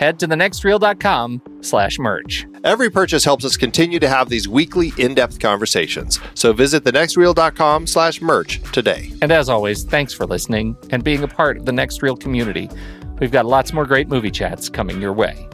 head to thenextreel.com slash merch. Every purchase helps us continue to have these weekly in-depth conversations. So visit thenextreel.com slash merch today. And as always, thanks for listening and being a part of the Next Reel community. We've got lots more great movie chats coming your way.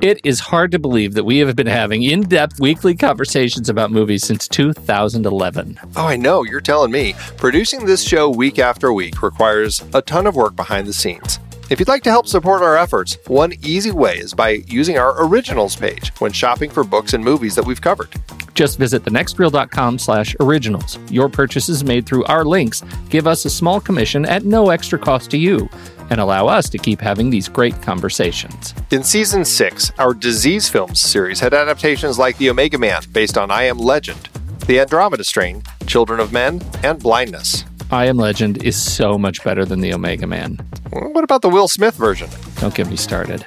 It is hard to believe that we have been having in depth weekly conversations about movies since 2011. Oh, I know, you're telling me. Producing this show week after week requires a ton of work behind the scenes. If you'd like to help support our efforts, one easy way is by using our originals page when shopping for books and movies that we've covered. Just visit thenextreel.com slash originals. Your purchases made through our links give us a small commission at no extra cost to you and allow us to keep having these great conversations. In season six, our Disease Films series had adaptations like The Omega Man, based on I Am Legend, The Andromeda Strain, Children of Men, and Blindness. I Am Legend is so much better than The Omega Man. What about the Will Smith version? Don't get me started.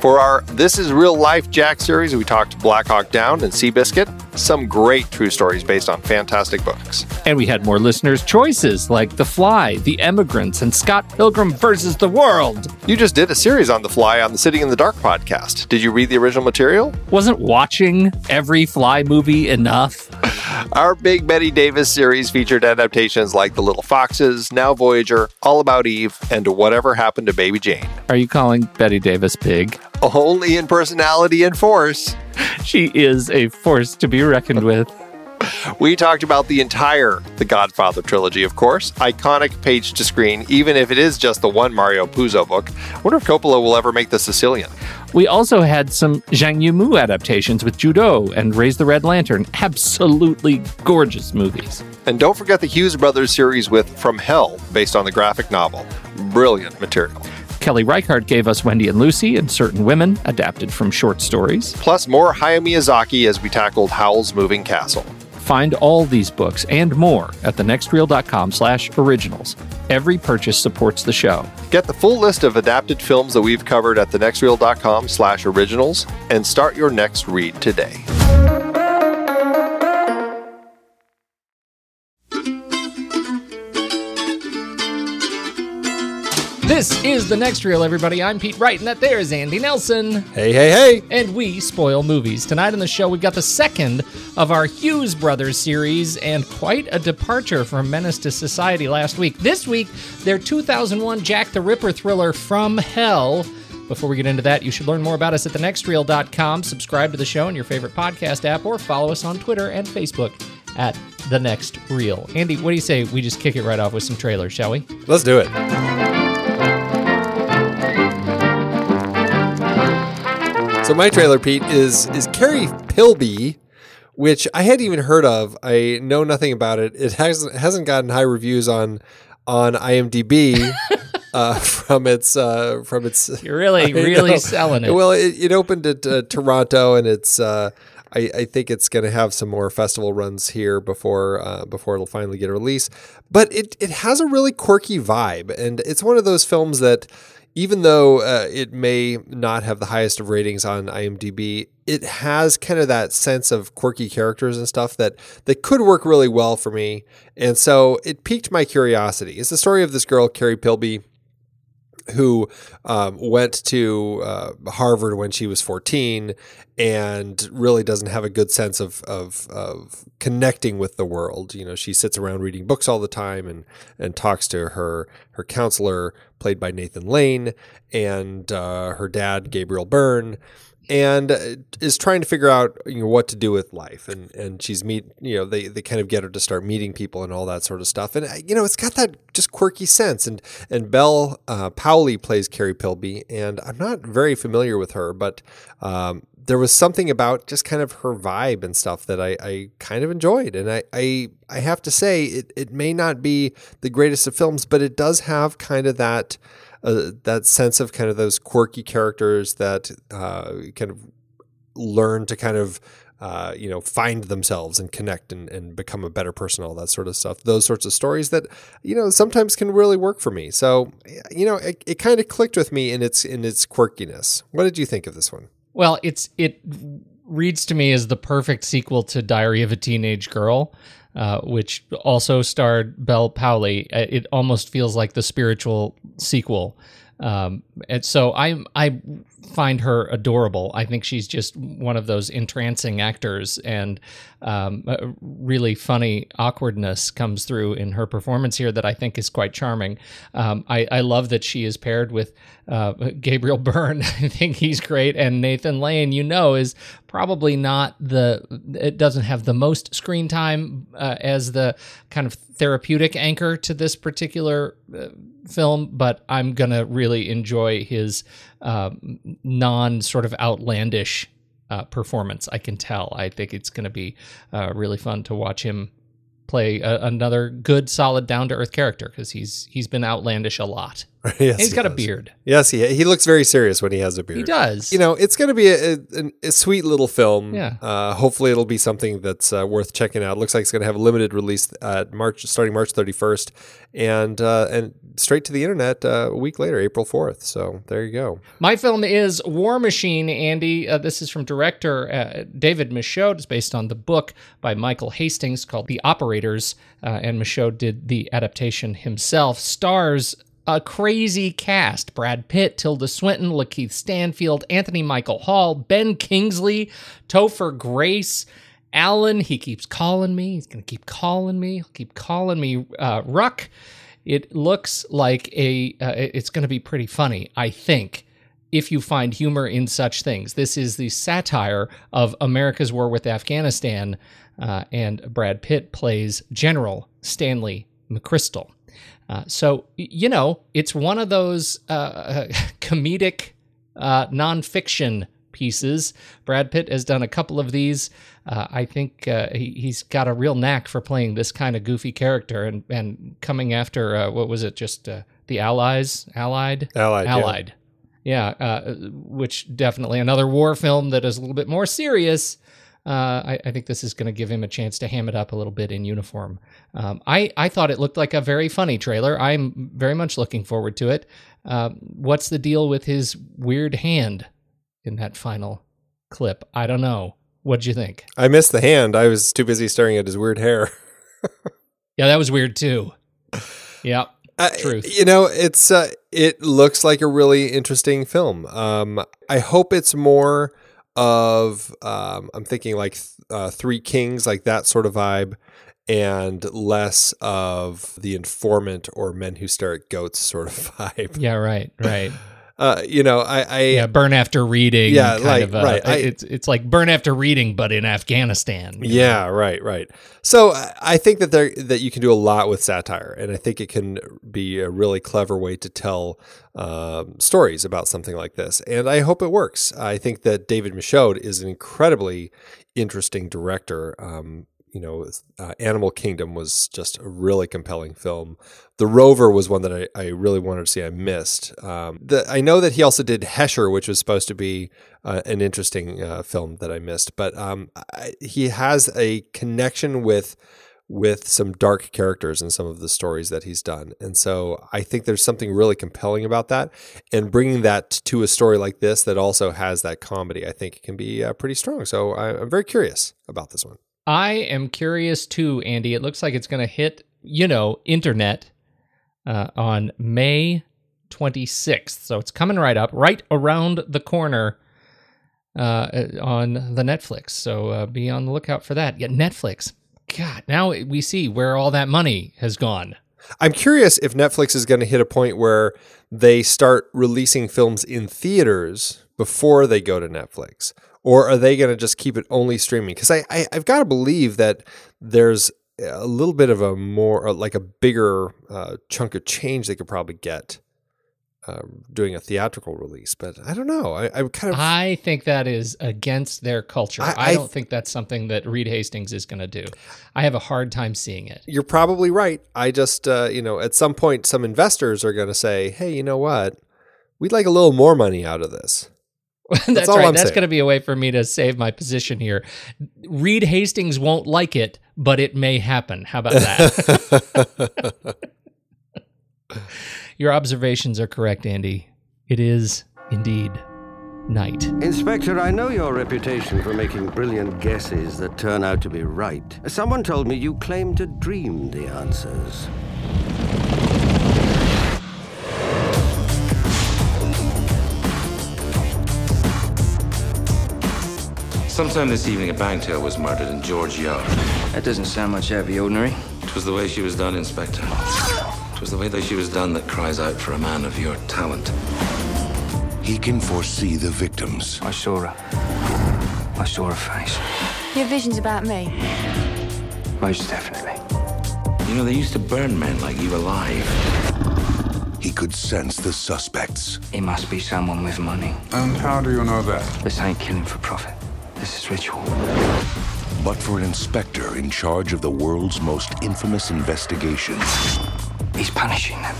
For our This Is Real Life Jack series, we talked Black Hawk Down and Seabiscuit, some great true stories based on fantastic books. And we had more listeners' choices like The Fly, The Emigrants, and Scott Pilgrim versus the World. You just did a series on The Fly on the Sitting in the Dark podcast. Did you read the original material? Wasn't watching every Fly movie enough? Our Big Bette Davis series featured adaptations like The Little Foxes, Now Voyager, All About Eve, and Whatever Happened to Baby Jane. Are you calling Bette Davis big? Only in personality and force. She is a force to be reckoned with. We talked about the entire The Godfather trilogy, of course. Iconic page to screen, even if it is just the one Mario Puzo book. I wonder if Coppola will ever make The Sicilian. We also had some Zhang Yimou adaptations with Ju Dou and Raise the Red Lantern. Absolutely gorgeous movies. And don't forget the Hughes Brothers series with From Hell, based on the graphic novel. Brilliant material. Kelly Reichardt gave us Wendy and Lucy and Certain Women, adapted from short stories. Plus more Hayao Miyazaki as we tackled Howl's Moving Castle. Find all these books and more at thenextreel.com slash originals. Every purchase supports the show. Get the full list of adapted films that we've covered at thenextreel.com slash originals and start your next read today. This is The Next Reel, everybody. I'm Pete Wright, and that there is Andy Nelson. Hey, hey, hey! And we spoil movies. Tonight on the show, we've got the second of our Hughes Brothers series, and quite a departure from Menace to Society last week. This week, their 2001 Jack the Ripper thriller, From Hell. Before we get into that, you should learn more about us at thenextreel.com. Subscribe to the show in your favorite podcast app, or follow us on Twitter and Facebook at The Next Reel. Andy, what do you say we just kick it right off with some trailers, shall we? Let's do it. So my trailer, Pete, is is Carrie Pilby, which I hadn't even heard of. I know nothing about it. It hasn't hasn't gotten high reviews on on IMDb. uh, from its uh, from its You're really, really selling it. well it, it opened at uh, Toronto and it's uh, I, I think it's going to have some more festival runs here before uh, before it'll finally get a release but it it has a really quirky vibe and it's one of those films that even though uh, it may not have the highest of ratings on IMDb, it has kind of that sense of quirky characters and stuff that that could work really well for me. And so it piqued my curiosity. It's the story of this girl, Carrie Pilby, who um, went to uh, Harvard when she was 14 and really doesn't have a good sense of, of, of connecting with the world. You know, she sits around reading books all the time and, and talks to her, her counselor, played by Nathan Lane, and uh, her dad, Gabriel Byrne and uh, is trying to figure out you know what to do with life. And and she's meet you know they they kind of get her to start meeting people and all that sort of stuff. And uh, you know it's got that just quirky sense. And and Bel uh, Powley plays Carrie Pilby. And I'm not very familiar with her but um, there was something about just kind of her vibe and stuff that I, I kind of enjoyed. And I, I I have to say it, it may not be the greatest of films but it does have kind of that uh, that sense of kind of those quirky characters that uh, kind of learn to kind of uh, you know find themselves and connect and, and become a better person all that sort of stuff. Those sorts of stories that you know sometimes can really work for me. So you know it, it kind of clicked with me in its in its quirkiness. What did you think of this one? Well it's it reads to me as the perfect sequel to diary of a teenage girl uh, which also starred Bel Powley. Uh, it almost feels like the spiritual sequel. Um, and so I I find her adorable. I think she's just one of those entrancing actors, and um, really funny awkwardness comes through in her performance here that I think is quite charming. Um, I, I, love that she is paired with uh, Gabriel Byrne. I think he's great, and Nathan Lane, you know, is probably not the. It doesn't have the most screen time uh, as the kind of therapeutic anchor to this particular uh, film, but I'm gonna really enjoy his uh, non sort of outlandish uh, performance. I can tell. I think it's going to be uh, really fun to watch him play a, another good, solid, down to earth character because he's he's been outlandish a lot. yes, he's he got does. a beard. Yes, he he looks very serious when he has a beard. He does. You know, it's going to be a, a, a, sweet little film. Yeah. Uh, hopefully, it'll be something that's uh, worth checking out. It looks like it's going to have a limited release at March, starting March 31st, and uh, and straight to the internet uh, a week later, April 4th. So there you go. My film is War Machine. Andy, uh, this is from director uh, David Michôd. It's based on the book by Michael Hastings called The Operators, and Michôd did the adaptation himself. Stars a crazy cast Brad Pitt, Tilda Swinton, Lakeith Stanfield, Anthony Michael Hall, Ben Kingsley, Topher Grace. Alan, he keeps calling me. He's going to keep calling me. He'll keep calling me uh, Ruck. It looks like a. Uh, it's going to be pretty funny, I think, if you find humor in such things. This is the satire of America's war with Afghanistan, uh, and Brad Pitt plays General Stanley McChrystal. Uh, so you know, it's one of those uh, comedic uh, nonfiction pieces. Brad Pitt has done a couple of these. Uh, I think uh, he, has got a real knack for playing this kind of goofy character and and coming after uh, what was it? Just the Allies, Allied, Allied, Allied. Yeah, yeah which definitely another war film that is a little bit more serious uh, I, I, think this is going to give him a chance to ham it up a little bit in uniform. Um, I, I thought it looked like a very funny trailer. I'm very much looking forward to it. Uh, what's the deal with his weird hand in that final clip? I don't know. What'd you think? I missed the hand. I was too busy staring at his weird hair. yeah, that was weird too. Yeah. Uh, Truth. You know, it's uh, it looks like a really interesting film. Um, I hope it's more of um, I'm thinking like uh, Three Kings, like that sort of vibe, and less of the informant or Men Who Stare at Goats sort of vibe. Yeah, right, right. Uh, you know, I, I yeah, burn after reading. Yeah, like a, right. I, it's it's like burn after reading, but in Afghanistan. Yeah, know? right, right. So I think that there that you can do a lot with satire, and I think it can be a really clever way to tell um, stories about something like this. And I hope it works. I think that David Michôd is an incredibly interesting director. Um, you know, uh, Animal Kingdom was just a really compelling film. The Rover was one that I, I really wanted to see. I missed. Um, the, I know that he also did Hesher, which was supposed to be uh, an interesting uh, film that I missed. But um, I, he has a connection with with some dark characters in some of the stories that he's done. And so I think there's something really compelling about that. And bringing that to a story like this that also has that comedy, I think can be uh, pretty strong. So I, I'm very curious about this one. I am curious too, Andy. It looks like it's going to hit, you know, internet uh, on May 26th. So it's coming right up, right around the corner uh, on the Netflix. So uh, be on the lookout for that. Yeah, Netflix. God, now we see where all that money has gone. I'm curious if Netflix is going to hit a point where they start releasing films in theaters before they go to Netflix, or are they going to just keep it only streaming? Because I, I have got to believe that there's a little bit of a more like a bigger uh, chunk of change they could probably get uh, doing a theatrical release, but I don't know. I, I kind of I think that is against their culture. I, I don't think that's something that Reed Hastings is going to do. I have a hard time seeing it. You're probably right. I just uh, you know at some point some investors are going to say, hey, you know what? We'd like a little more money out of this. that's, that's right. I'm that's going to be a way for me to save my position here. Reed Hastings won't like it, but it may happen. How about that? Your observations are correct, Andy. It is indeed night. Inspector, I know your reputation for making brilliant guesses that turn out to be right. Someone told me you claim to dream the answers. Sometime this evening, a bank teller was murdered in George Yard. That doesn't sound much out of the ordinary. It was the way she was done, Inspector was the way that she was done that cries out for a man of your talent. He can foresee the victims. I saw her. I saw her face. Your vision's about me? Most definitely. You know, they used to burn men like you alive. He could sense the suspects. It must be someone with money. And how do you know that? This ain't killing for profit. This is ritual. But for an inspector in charge of the world's most infamous investigations, He's punishing them.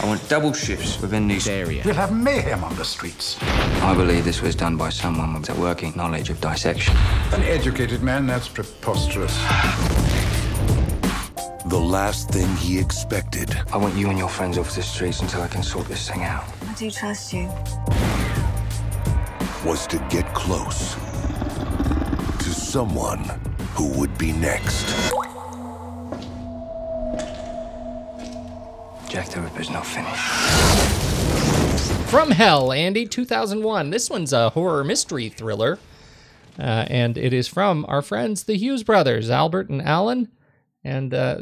I want double shifts within this area. We'll have mayhem on the streets. I believe this was done by someone with a working knowledge of dissection. An educated man? That's preposterous. The last thing he expected. I want you and your friends off the streets until I can sort this thing out. I do trust you. Was to get close to someone who would be next. Jack the Ripper's not finished. From Hell, Andy, 2001. This one's a horror mystery thriller. Uh, and it is from our friends, the Hughes brothers, Albert and Alan. And uh,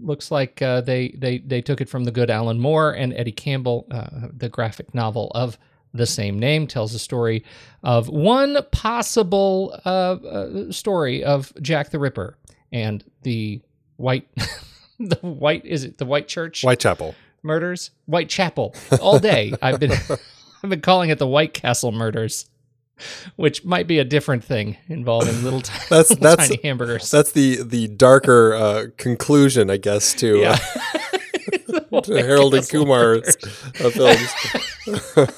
looks like uh, they, they, they took it from the good Alan Moore and Eddie Campbell. Uh, the graphic novel of the same name tells the story of one possible uh, uh, story of Jack the Ripper and the white the white is it the White Church Whitechapel murders Whitechapel all day. I've been I've been calling it the White Castle murders, which might be a different thing involving little, t- that's, little that's, tiny hamburgers. That's the the darker uh, conclusion, I guess, to, yeah. Uh, to Harold and Kumar's uh, films.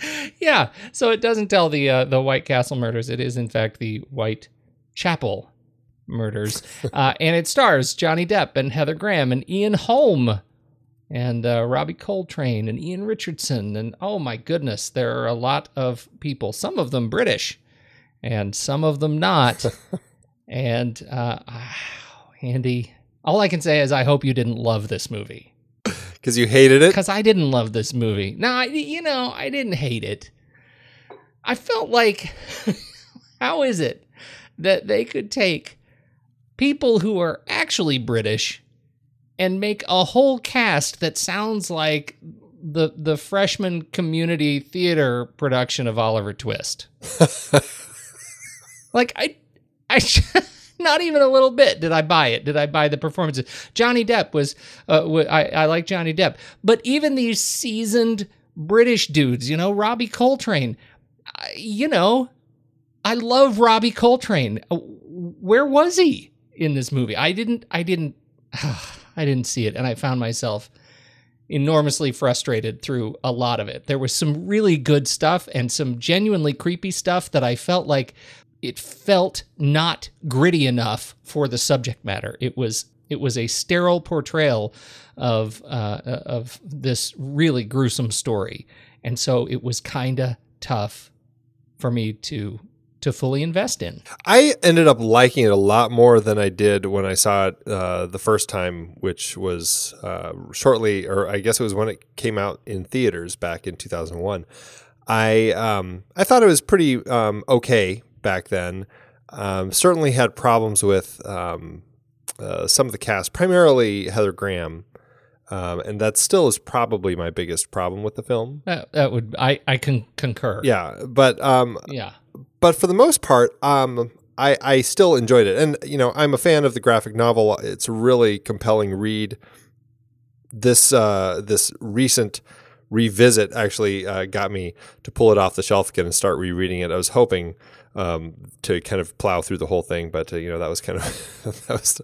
yeah, so it doesn't tell the uh, the White Castle murders. It is in fact the White Chapel murders. Uh, and it stars Johnny Depp and Heather Graham and Ian Holm and uh, Robbie Coltrane and Ian Richardson. And oh my goodness, there are a lot of people, some of them British and some of them not. and uh, Andy, all I can say is I hope you didn't love this movie. Because you hated it? Because I didn't love this movie. No, I, you know, I didn't hate it. I felt like, how is it that they could take people who are actually British and make a whole cast that sounds like the the freshman community theater production of Oliver Twist. like I I not even a little bit did I buy it. Did I buy the performances? Johnny Depp was uh, I I like Johnny Depp, but even these seasoned British dudes, you know, Robbie Coltrane, you know, I love Robbie Coltrane. Uh, where was he? in this movie. I didn't I didn't I didn't see it and I found myself enormously frustrated through a lot of it. There was some really good stuff and some genuinely creepy stuff that I felt like it felt not gritty enough for the subject matter. It was it was a sterile portrayal of uh, of this really gruesome story, and so it was kind of tough for me to to fully invest in. I ended up liking it a lot more than I did when I saw it uh, the first time, which was uh, shortly, or I guess it was when it came out in theaters back in 2001. I um, I thought it was pretty um, okay back then. Um, certainly had problems with um, uh, some of the cast, primarily Heather Graham. Um, and that still is probably my biggest problem with the film. That, that would I I can concur. Yeah, but um, Yeah. but for the most part, um, I, I still enjoyed it. And, you know, I'm a fan of the graphic novel. It's a really compelling read. This, uh, this recent revisit actually uh, got me to pull it off the shelf again and start rereading it. I was hoping um, to kind of plow through the whole thing, but, uh, you know, that was kind of, that was,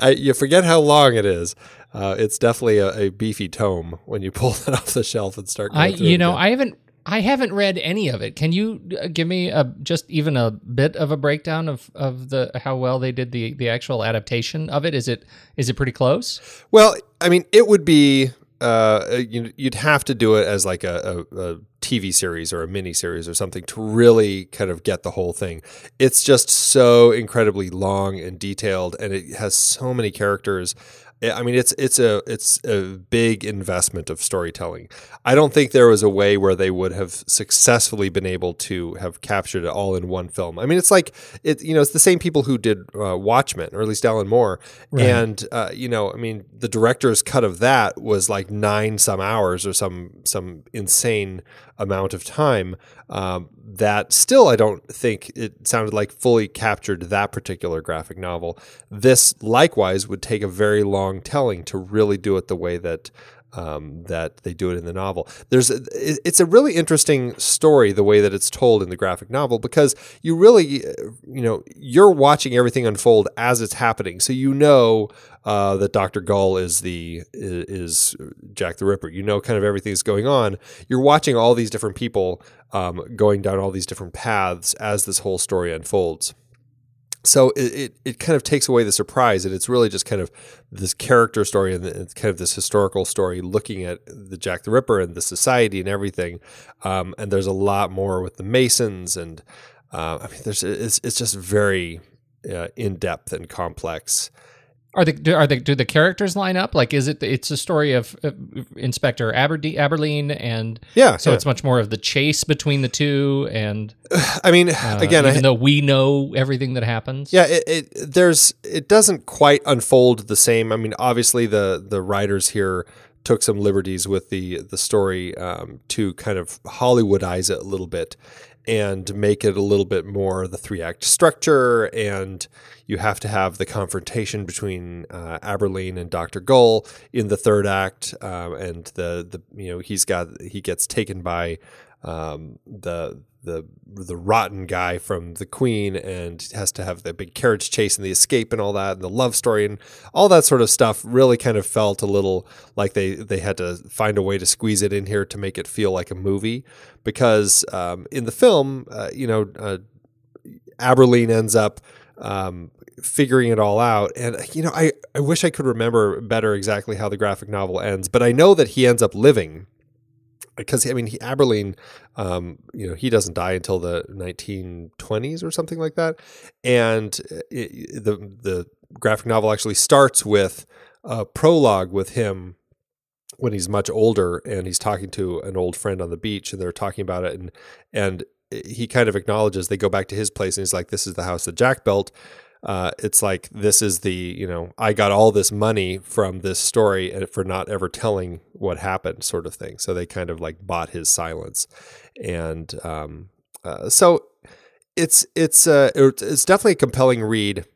I, you forget how long it is. Uh, it's definitely a, a beefy tome when you pull it off the shelf and start. I through you know. I haven't I haven't read any of it. Can you uh, give me a just even a bit of a breakdown of of the how well they did the the actual adaptation of it? Is it is it pretty close? Well, I mean, it would be uh, you, you'd have to do it as like a, a, a TV series or a mini series or something to really kind of get the whole thing. It's just so incredibly long and detailed, and it has so many characters. I mean, it's it's a it's a big investment of storytelling. I don't think there was a way where they would have successfully been able to have captured it all in one film. I mean, it's like it you know it's the same people who did uh, Watchmen, or at least Alan Moore, and uh, you know, I mean, the director's cut of that was like nine some hours or some some insane amount of time. Um, that still, I don't think it sounded like fully captured that particular graphic novel. This likewise would take a very long telling to really do it the way that um, that they do it in the novel. There's a, it's a really interesting story the way that it's told in the graphic novel because you really uh, you know you're watching everything unfold as it's happening, so you know uh, that Doctor Gull is the is Jack the Ripper. You know kind of everything that's going on. You're watching all these different people um, going down all these different paths as this whole story unfolds so it, it, it kind of takes away the surprise and it's really just kind of this character story and kind of this historical story looking at the jack the ripper and the society and everything. Um, and there's a lot more with the masons and uh, i mean there's it's, it's just very uh, in-depth and complex Are the do, are the do the characters line up? Like, is it it's a story of uh, Inspector Aberde- Abberline, and Yeah, so yeah. it's much more of the chase between the two, and i mean uh, again even I, though we know everything that happens, Yeah, it, it there's it doesn't quite unfold the same. I mean, obviously the the writers here took some liberties with the the story um, to kind of Hollywoodize it a little bit and make it a little bit more the three act structure and you have to have the confrontation between uh, Abberline and Dr. Gull in the third act um, and the the you know he's got he gets taken by um, the the the rotten guy from the Queen and has to have the big carriage chase and the escape and all that and the love story and all that sort of stuff really kind of felt a little like they they had to find a way to squeeze it in here to make it feel like a movie because um, in the film uh, you know uh, Abberline ends up um, figuring it all out. And, you know, I, I wish I could remember better exactly how the graphic novel ends, but I know that he ends up living because, I mean, he, Abberline, um, you know, he doesn't die until the 1920s or something like that. And it, the, the graphic novel actually starts with a prologue with him when he's much older and he's talking to an old friend on the beach and they're talking about it and and he kind of acknowledges they go back to his place and he's like this is the house that Jack built uh, it's like this is the you know I got all this money from this story and for not ever telling what happened sort of thing. So they kind of like bought his silence. And um, uh, so it's it's uh, it's definitely a compelling read.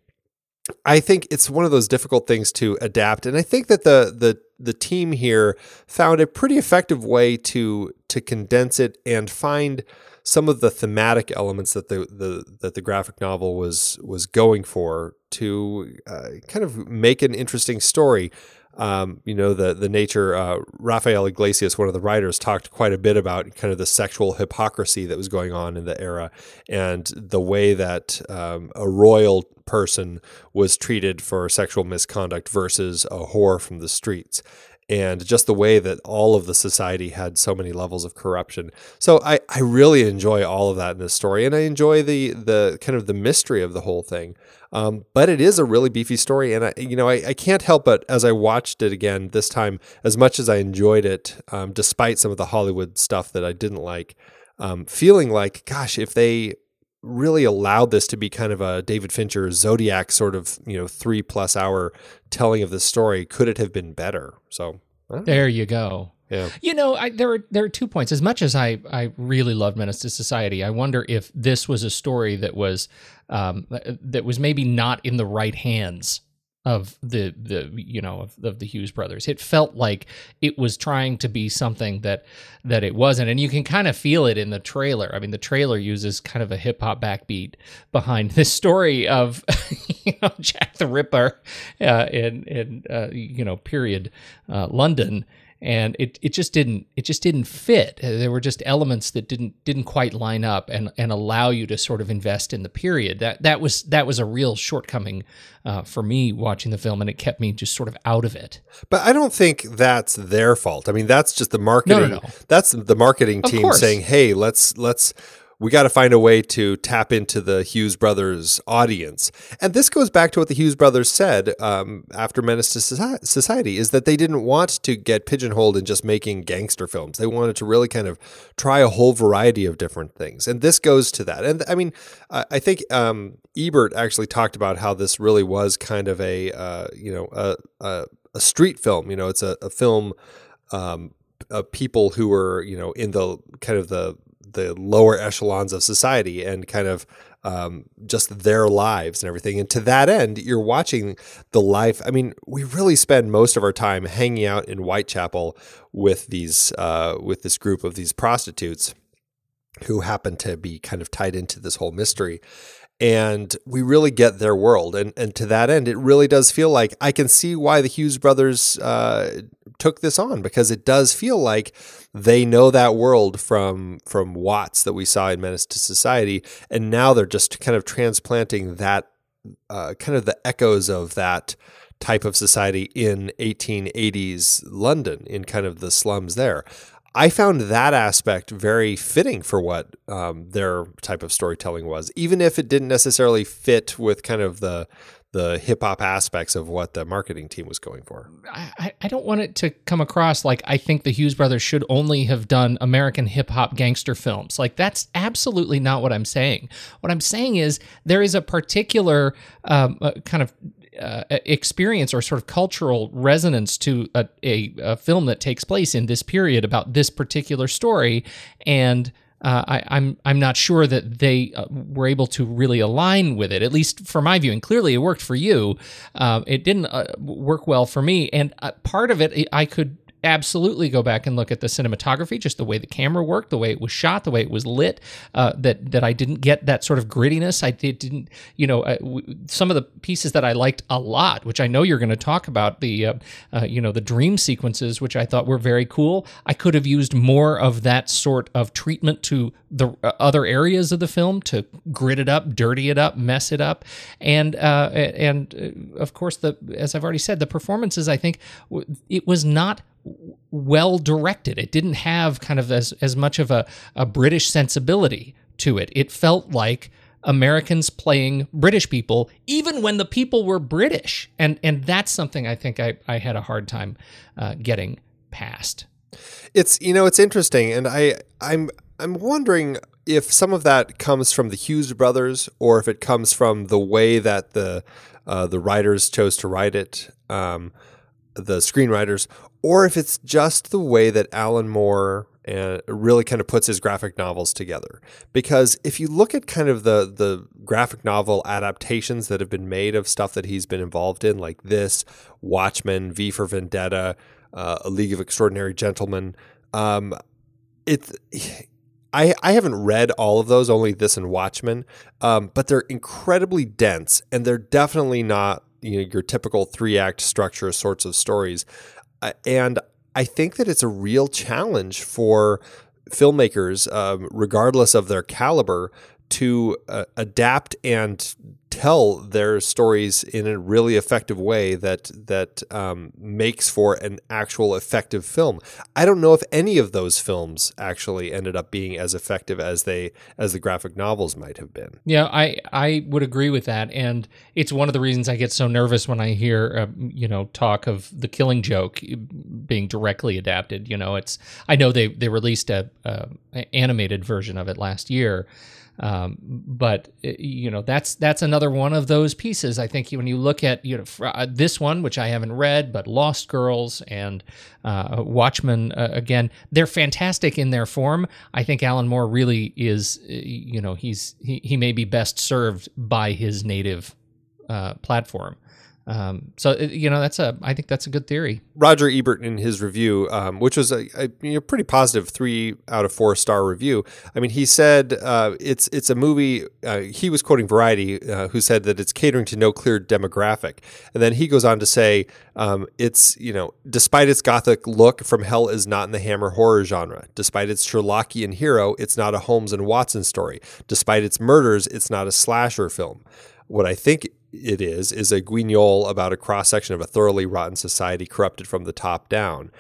I think it's one of those difficult things to adapt, and I think that the the the team here found a pretty effective way to to condense it and find some of the thematic elements that the, the that the graphic novel was was going for to uh, kind of make an interesting story. Um, you know, the the nature. Uh, Rafael Yglesias, one of the writers, talked quite a bit about kind of the sexual hypocrisy that was going on in the era, and the way that um, a royal person was treated for sexual misconduct versus a whore from the streets and just the way that all of the society had so many levels of corruption. So I, I really enjoy all of that in this story, and I enjoy the the kind of the mystery of the whole thing. Um, but it is a really beefy story, and I you know I, I can't help but as I watched it again this time, as much as I enjoyed it, um, despite some of the Hollywood stuff that I didn't like, um, feeling like gosh, if they really allowed this to be kind of a David Fincher Zodiac sort of you know three plus hour telling of the story. Could it have been better? So there you go. Yeah. You know, I, there are there are two points. As much as I I really loved Menace to Society, I wonder if this was a story that was um, that was maybe not in the right hands of the the you know of, of, the Hughes brothers. It felt like it was trying to be something that that it wasn't, and you can kind of feel it in the trailer. I mean, the trailer uses kind of a hip hop backbeat behind this story of you know Jack the Ripper uh, in in uh, you know period uh, London and it it just didn't it just didn't fit. Uh, there were just elements that didn't didn't quite line up and and allow you to sort of invest in the period. That that was that was a real shortcoming uh, for me watching the film, and it kept me just sort of out of it. But I don't think that's their fault. I mean, that's just the marketing. No, no, no. That's the marketing team saying, "Hey, let's let's." We got to find a way to tap into the Hughes brothers audience. And this goes back to what the Hughes brothers said um, after Menace to Society is that they didn't want to get pigeonholed in just making gangster films. They wanted to really kind of try a whole variety of different things. And this goes to that. And I mean, I think um, Ebert actually talked about how this really was kind of a, uh, you know, a, a, a, street film. You know, it's a, a film um, of people who were, you know, in the kind of the the lower echelons of society and kind of um, just their lives and everything. And to that end, you're watching the life. I mean, we really spend most of our time hanging out in Whitechapel with these uh, with this group of these prostitutes who happen to be kind of tied into this whole mystery and we really get their world. And and to that end, it really does feel like I can see why the Hughes brothers uh, took this on because it does feel like they know that world from from Watts that we saw in Menace to Society, and now they're just kind of transplanting that uh, kind of the echoes of that type of society in 1880s London in kind of the slums there. I found that aspect very fitting for what um, their type of storytelling was, even if it didn't necessarily fit with kind of the the hip hop aspects of what the marketing team was going for. I, I don't want it to come across like I think the Hughes brothers should only have done American hip hop gangster films. Like that's absolutely not what I'm saying. What I'm saying is there is a particular um, uh, kind of uh, experience or sort of cultural resonance to a, a, a, film that takes place in this period about this particular story, and uh, I, am I'm, I'm not sure that they uh, were able to really align with it. At least for my viewing, clearly it worked for you. Uh, it didn't uh, work well for me, and part of it I could absolutely go back and look at the cinematography, just the way the camera worked, the way it was shot, the way it was lit. Uh, that that I didn't get that sort of grittiness. I did, didn't, you know, uh, some of the pieces that I liked a lot, which I know you're going to talk about the, uh, uh, you know, the dream sequences, which I thought were very cool. I could have used more of that sort of treatment to the uh, other areas of the film to grit it up, dirty it up, mess it up, and uh, and of course the as I've already said, the performances. I think it was not well directed. It didn't have kind of as, as much of a, a British sensibility to it. It felt like Americans playing British people, even when the people were British. And and that's something I think I, I had a hard time uh, getting past. It's you know it's interesting, and I I'm I'm wondering if some of that comes from the Hughes brothers, or if it comes from the way that the uh, the writers chose to write it, um, the screenwriters, or if it's just the way that Alan Moore uh, really kind of puts his graphic novels together. Because if you look at kind of the the graphic novel adaptations that have been made of stuff that he's been involved in, like this, Watchmen, V for Vendetta, uh, A League of Extraordinary Gentlemen, um, it. I, I haven't read all of those, only this and Watchmen, um, but they're incredibly dense and they're definitely not you know, your typical three act structure sorts of stories. And I think that it's a real challenge for filmmakers, um, regardless of their caliber, to uh, adapt and tell their stories in a really effective way that that um, makes for an actual effective film. I don't know if any of those films actually ended up being as effective as they as the graphic novels might have been. Yeah, I I would agree with that, and it's one of the reasons I get so nervous when I hear uh, you know talk of the Killing Joke being directly adapted. You know, it's I know they they released a, a animated version of it last year. Um, but uh, you know that's that's another one of those pieces. I think when you look at you know uh, this one, which I haven't read, but Lost Girls and uh, Watchmen uh, again, they're fantastic in their form. I think Alan Moore really is. Uh, you know he's he, he may be best served by his native uh, platform. Um, so you know that's a I think that's a good theory. Roger Ebert in his review, um, which was a, a you know, pretty positive three out of four star review. I mean, he said uh, it's it's a movie. Uh, he was quoting Variety, uh, who said that it's catering to no clear demographic, and then he goes on to say um, it's you know despite its gothic look, From Hell is not in the Hammer horror genre. Despite its Sherlockian hero, it's not a Holmes and Watson story. Despite its murders, it's not a slasher film. What I think it is is a guignol about a cross section of a thoroughly rotten society corrupted from the top down.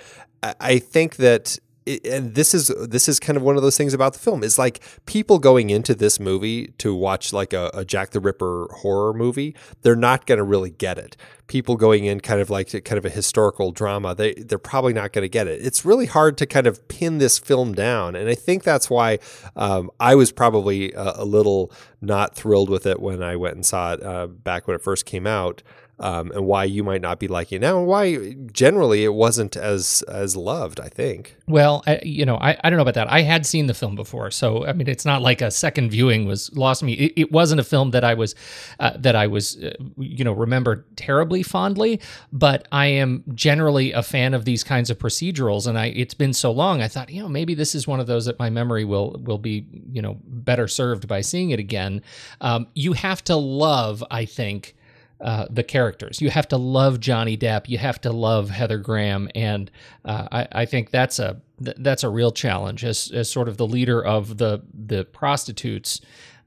I think that and this is this is kind of one of those things about the film is like people going into this movie to watch like a, a Jack the Ripper horror movie, they're not going to really get it. People going in kind of like kind of a historical drama, they they're probably not going to get it. It's really hard to kind of pin this film down, and I think that's why um, I was probably a, a, little not thrilled with it when I went and saw it uh, back when it first came out um, and why you might not be liking it now, and why generally it wasn't as as loved. I think. Well, I, you know, I, I don't know about that. I had seen the film before, so I mean, it's not like a second viewing was lost me. It, it wasn't a film that I was uh, that I was uh, you know remember terribly fondly, but I am generally a fan of these kinds of procedurals, and I it's been so long. I thought you know maybe this is one of those that my memory will will be you know better served by seeing it again. Um, you have to love, I think uh, the characters. You have to love Johnny Depp. You have to love Heather Graham, and uh, I, I, think that's a that's a real challenge as, as sort of the leader of the the prostitutes.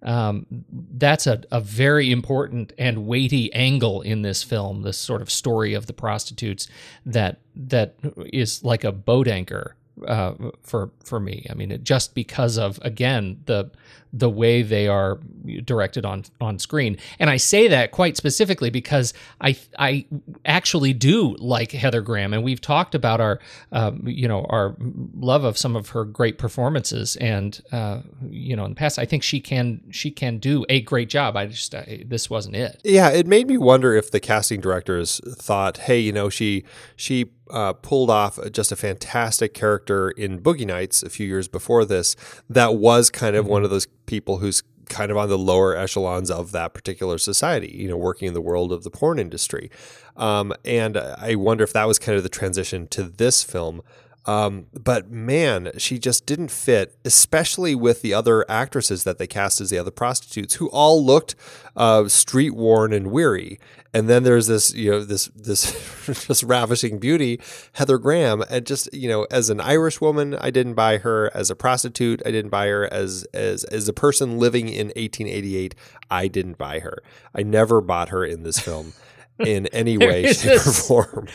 Um, that's a, a very important and weighty angle in this film. This sort of story of the prostitutes that that is like a boat anchor uh, for for me. I mean, it, just because of again the the way they are directed on on screen. And I say that quite specifically because I I actually do like Heather Graham, and we've talked about our um, you know our love of some of her great performances, and uh, you know in the past I think she can she can do a great job. I just I, this wasn't it. Yeah, it made me wonder if the casting directors thought, hey, you know, she she uh, pulled off just a fantastic character in Boogie Nights a few years before this. That was kind of mm-hmm. one of those people who's kind of on the lower echelons of that particular society, you know, working in the world of the porn industry. Um, and I wonder if that was kind of the transition to this film. Um, but man, she just didn't fit, especially with the other actresses that they cast as the other prostitutes, who all looked uh, street worn and weary. And then there's this, you know, this this just ravishing beauty, Heather Graham, and just you know, as an Irish woman, I didn't buy her. As a prostitute, I didn't buy her. As as as a person living in 1888, I didn't buy her. I never bought her in this film in any way, shape, or form.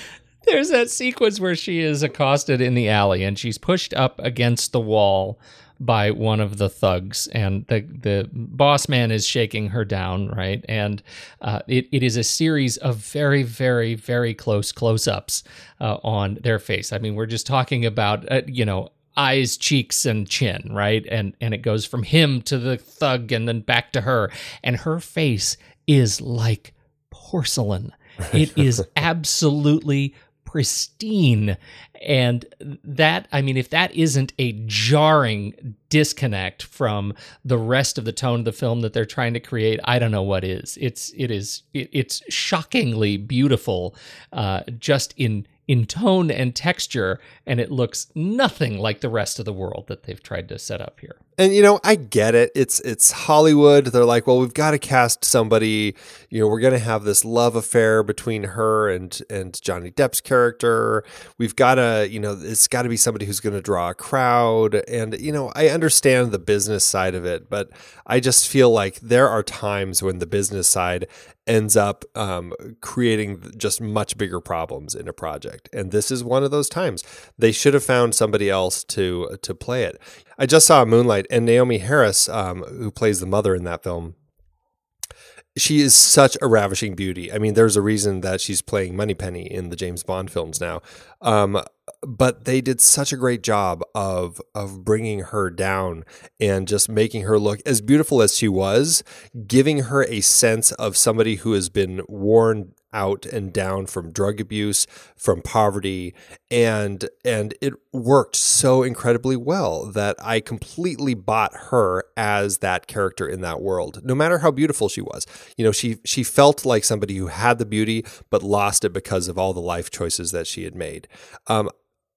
There's that sequence where she is accosted in the alley and she's pushed up against the wall by one of the thugs and the the boss man is shaking her down right? And uh, it, it is a series of very very very close close-ups uh, on their face. I mean we're just talking about uh, you know eyes cheeks and chin right? And and it goes from him to the thug and then back to her. And her face is like porcelain. It is absolutely pristine. And that, I mean, if that isn't a jarring disconnect from the rest of the tone of the film that they're trying to create, I don't know what is. It's it is it, it's shockingly beautiful, uh, just in in tone and texture, and it looks nothing like the rest of the world that they've tried to set up here. And you know, I get it. It's it's Hollywood. They're like, well, we've got to cast somebody. You know, we're going to have this love affair between her and and Johnny Depp's character. We've got to, you know, it's got to be somebody who's going to draw a crowd. And you know, I understand the business side of it, but I just feel like there are times when the business side ends up um, creating just much bigger problems in a project, and this is one of those times. They should have found somebody else to to play it. I just saw Moonlight, and Naomie Harris, um, who plays the mother in that film, she is such a ravishing beauty. I mean, there's a reason that she's playing Moneypenny in the James Bond films now. Um, but they did such a great job of of bringing her down and just making her look as beautiful as she was, giving her a sense of somebody who has been worn out and down from drug abuse, from poverty, and and it worked so incredibly well that I completely bought her as that character in that world. No matter how beautiful she was, you know, she she felt like somebody who had the beauty but lost it because of all the life choices that she had made. Um,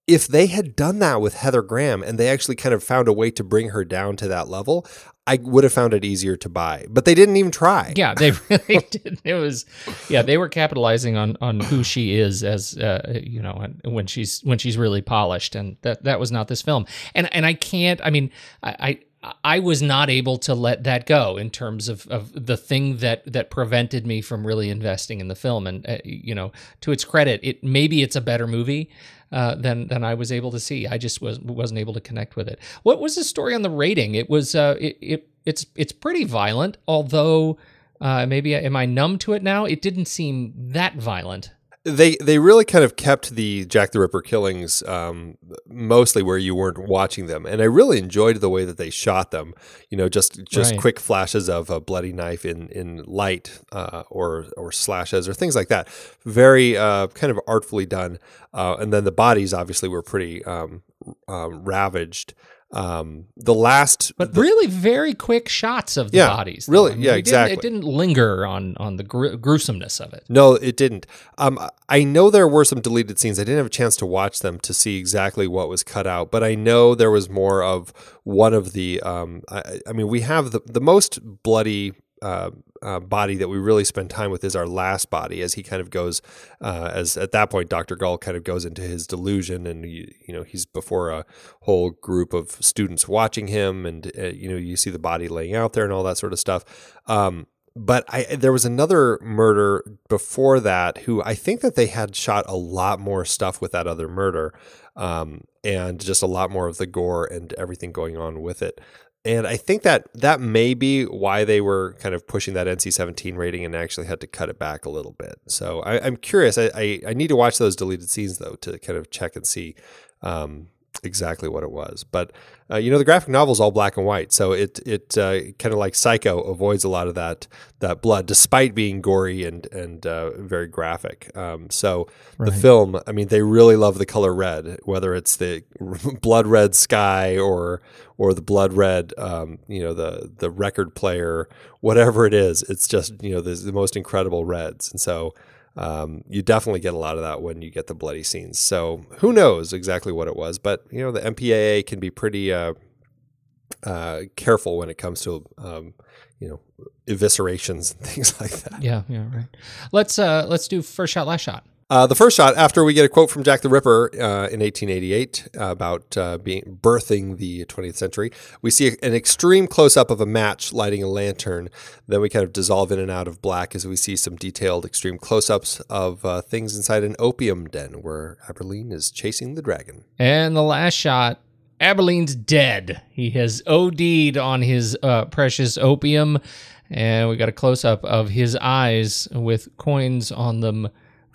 if they had done that with Heather Graham and they actually kind of found a way to bring her down to that level, I would have found it easier to buy. But they didn't even try. Yeah, they really didn't. It was, yeah, they were capitalizing on on who she is as uh, you know when she's when she's really polished, and that that was not this film. And and I can't. I mean, I. I I was not able to let that go in terms of, of the thing that that prevented me from really investing in the film. And uh, you know, to its credit, it maybe it's a better movie uh, than than I was able to see. I just was wasn't able to connect with it. What was the story on the rating? It was uh, it, it it's it's pretty violent, although uh, maybe am I numb to it now? It didn't seem that violent they they really kind of kept the Jack the Ripper killings um, mostly where you weren't watching them, and I really enjoyed the way that they shot them. You know, just just Right. quick flashes of a bloody knife in in light uh, or or slashes or things like that. Very uh, kind of artfully done, uh, and then the bodies obviously were pretty um, um, ravaged. Um, the last, but really very quick shots of the Yeah, bodies. though. really, I mean, yeah, we didn't- exactly. It didn't linger on on the gru- gruesomeness of it. No, it didn't. Um, I know there were some deleted scenes. I didn't have a chance to watch them to see exactly what was cut out, but I know there was more of one of the. Um, I, I mean, we have the the most bloody. Uh, uh, body that we really spend time with is our last body as he kind of goes uh, as at that point dr Gull kind of goes into his delusion and you, know he's before a whole group of students watching him and uh, you know you see the body laying out there and all that sort of stuff um, but I there was another murder before that who I think that they had shot a lot more stuff with that other murder, um, and just a lot more of the gore and everything going on with it. And I think that that may be why they were kind of pushing that NC-17 rating and actually had to cut it back a little bit. So I, I'm curious. I, I, I need to watch those deleted scenes though to kind of check and see um, exactly what it was. But uh, you know, the graphic novel is all black and white, so it it uh, kind of like Psycho avoids a lot of that that blood, despite being gory and and uh, very graphic. Um, so the film, I mean, they really love the color red, whether it's the blood red sky or or the blood red, um, you know, the the record player, whatever it is. It's just you know the, the most incredible reds, and so. Um, you definitely get a lot of that when you get the bloody scenes. So who knows exactly what it was, but you know the MPAA can be pretty uh, uh, careful when it comes to um, you know eviscerations and things like that. Yeah, yeah, right. Let's uh let's do first shot, last shot. Uh, the first shot, after we get a quote from Jack the Ripper uh, in 1888 uh, about uh, being birthing the 20th century, we see an extreme close up of a match lighting a lantern. Then we kind of dissolve in and out of black as we see some detailed extreme close ups of uh, things inside an opium den where Abberline is chasing the dragon. And the last shot, Abberline's dead. He has OD'd on his uh, precious opium, and we got a close up of his eyes with coins on them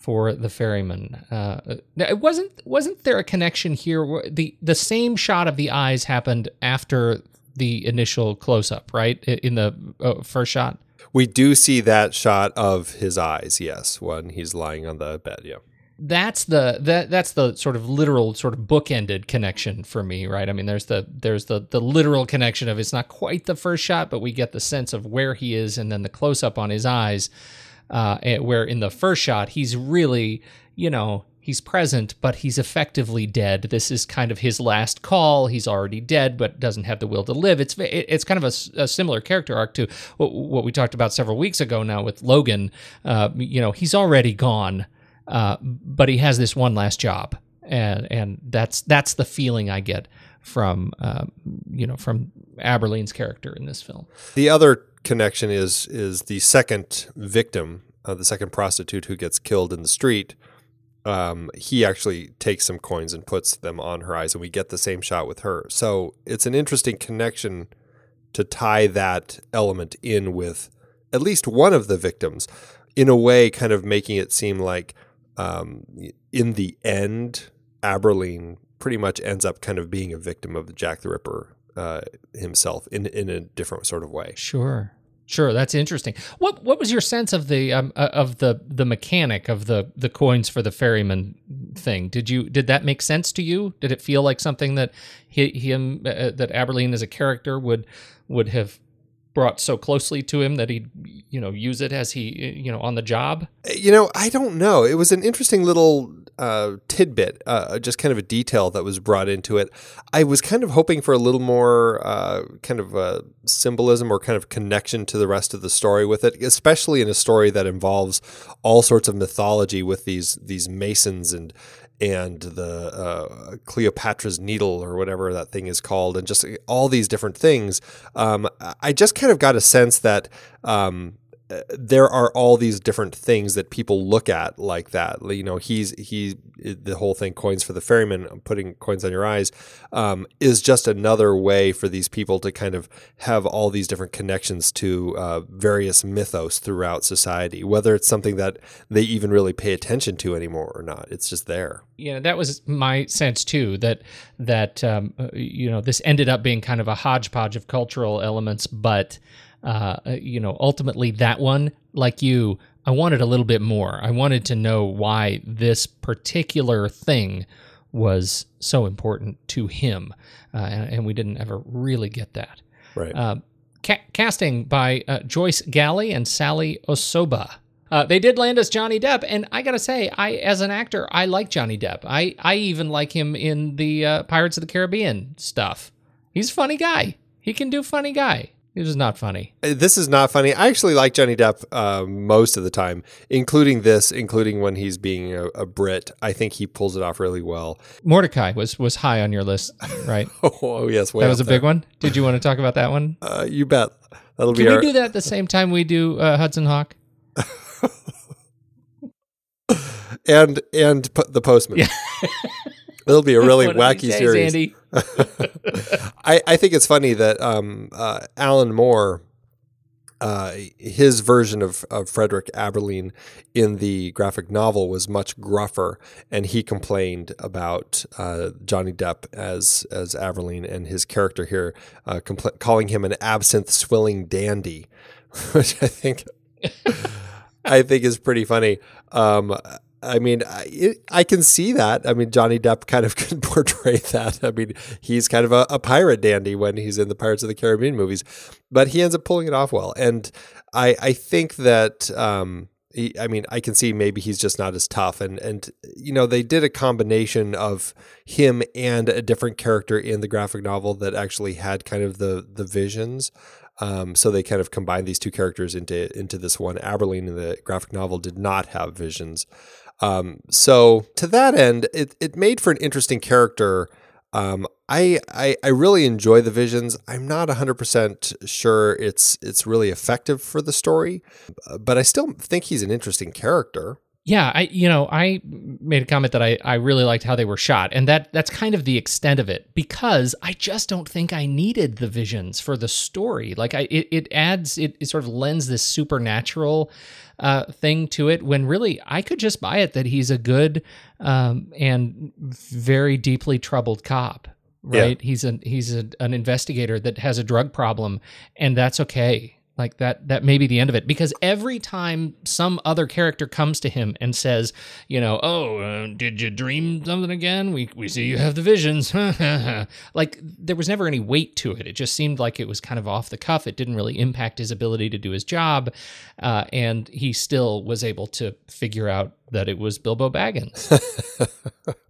for the ferryman. Uh, now, it wasn't wasn't there a connection here? the The same shot of the eyes happened after the initial close up, right? In the uh, first shot. We do see that shot of his eyes, yes, when he's lying on the bed, yeah. that's the that that's the sort of literal sort of bookended connection for me right i mean there's the there's the the literal connection of it's not quite the first shot but we get the sense of where he is and then the close up on his eyes uh where in the first shot he's really you know he's present, but he's effectively dead. This is kind of his last call. He's already dead, but doesn't have the will to live. It's it's kind of a, a similar character arc to what we talked about several weeks ago now with Logan. Uh, you know, he's already gone, uh, but he has this one last job, and and that's that's the feeling I get from uh, you know from Abberline's character in this film. The other connection is is the second victim, uh, the second prostitute who gets killed in the street. Um, he actually takes some coins and puts them on her eyes, and we get the same shot with her. So it's an interesting connection to tie that element in with at least one of the victims, in a way, kind of making it seem like um, in the end, Abberline pretty much ends up kind of being a victim of the Jack the Ripper uh, himself in in a different sort of way. Sure. Sure, that's interesting. What what was your sense of the um, uh, of the the mechanic of the the coins for the ferryman thing? Did you did that make sense to you? Did it feel like something that he, him uh, that Abberline as a character would would have brought so closely to him that he'd you know use it as he you know on the job you know i don't know it was an interesting little uh, tidbit uh, just kind of a detail that was brought into it i was kind of hoping for a little more uh, kind of a symbolism or kind of connection to the rest of the story with it especially in a story that involves all sorts of mythology with these these masons and and the uh, Cleopatra's Needle or whatever that thing is called, and just all these different things. Um, I just kind of got a sense that um, there are all these different things that people look at like that. You know, he's he the whole thing coins for the ferryman, putting coins on your eyes, um, is just another way for these people to kind of have all these different connections to uh, various mythos throughout society. Whether it's something that they even really pay attention to anymore or not, it's just there. Yeah, that was my sense too. That that um, uh, you know this ended up being kind of a hodgepodge of cultural elements, but uh, you know, ultimately that one, like you, I wanted a little bit more. I wanted to know why this particular thing was so important to him, uh, and, and, we didn't ever really get that. Right. Uh, ca- casting by uh, Joyce Gallie and Sally Osoba. Uh, they did land us Johnny Depp, and I gotta say, I as an actor, I like Johnny Depp. I I even like him in the uh, Pirates of the Caribbean stuff. He's a funny guy. He can do funny guy. It was not funny. Uh, this is not funny. I actually like Johnny Depp uh, most of the time, including this, including when he's being a, a, Brit. I think he pulls it off really well. Mordecai was was high on your list, right? oh yes, that was a there. big one. Did you want to talk about that one? Uh, you bet. That'll Can be. Can we our... do that at the same time we do uh, Hudson Hawk? and and the postman. Yeah. It'll be a really wacky days, series. Andy. I, I think it's funny that um, uh, Alan Moore, uh, his version of, of Frederick Abberline in the graphic novel was much gruffer, and he complained about uh, Johnny Depp as as Abberline and his character here, uh, compl- calling him an absinthe swilling dandy, which I think. I think is pretty funny. Um, I mean, I, I, can see that. I mean, Johnny Depp kind of can portray that. I mean, he's kind of a, a, pirate dandy when he's in the Pirates of the Caribbean movies, but he ends up pulling it off well. And I, I think that, um, he, I mean, I can see maybe he's just not as tough. And, and, you know, they did a combination of him and a different character in the graphic novel that actually had kind of the, the visions. Um, so they kind of combined these two characters into into this one. Abberline in the graphic novel did not have visions. Um, so to that end, it, it made for an interesting character. Um, I, I, I really enjoy the visions. I'm not 100% sure it's it's really effective for the story, but I still think he's an interesting character. Yeah, I you know I made a comment that I, I really liked how they were shot, and that that's kind of the extent of it because I just don't think I needed the visions for the story. Like I it, it adds it, it sort of lends this supernatural uh, thing to it when really I could just buy it that he's a good um, and very deeply troubled cop. Right? Yeah. He's a he's a, an investigator that has a drug problem, and that's okay like that that may be the end of it. Because every time some other character comes to him and says you know oh uh, did you dream something again? We we see you have the visions. Like there was never any weight to it. It just seemed like it was kind of off the cuff. It didn't really impact his ability to do his job uh, and he still was able to figure out that it was bilbo baggins.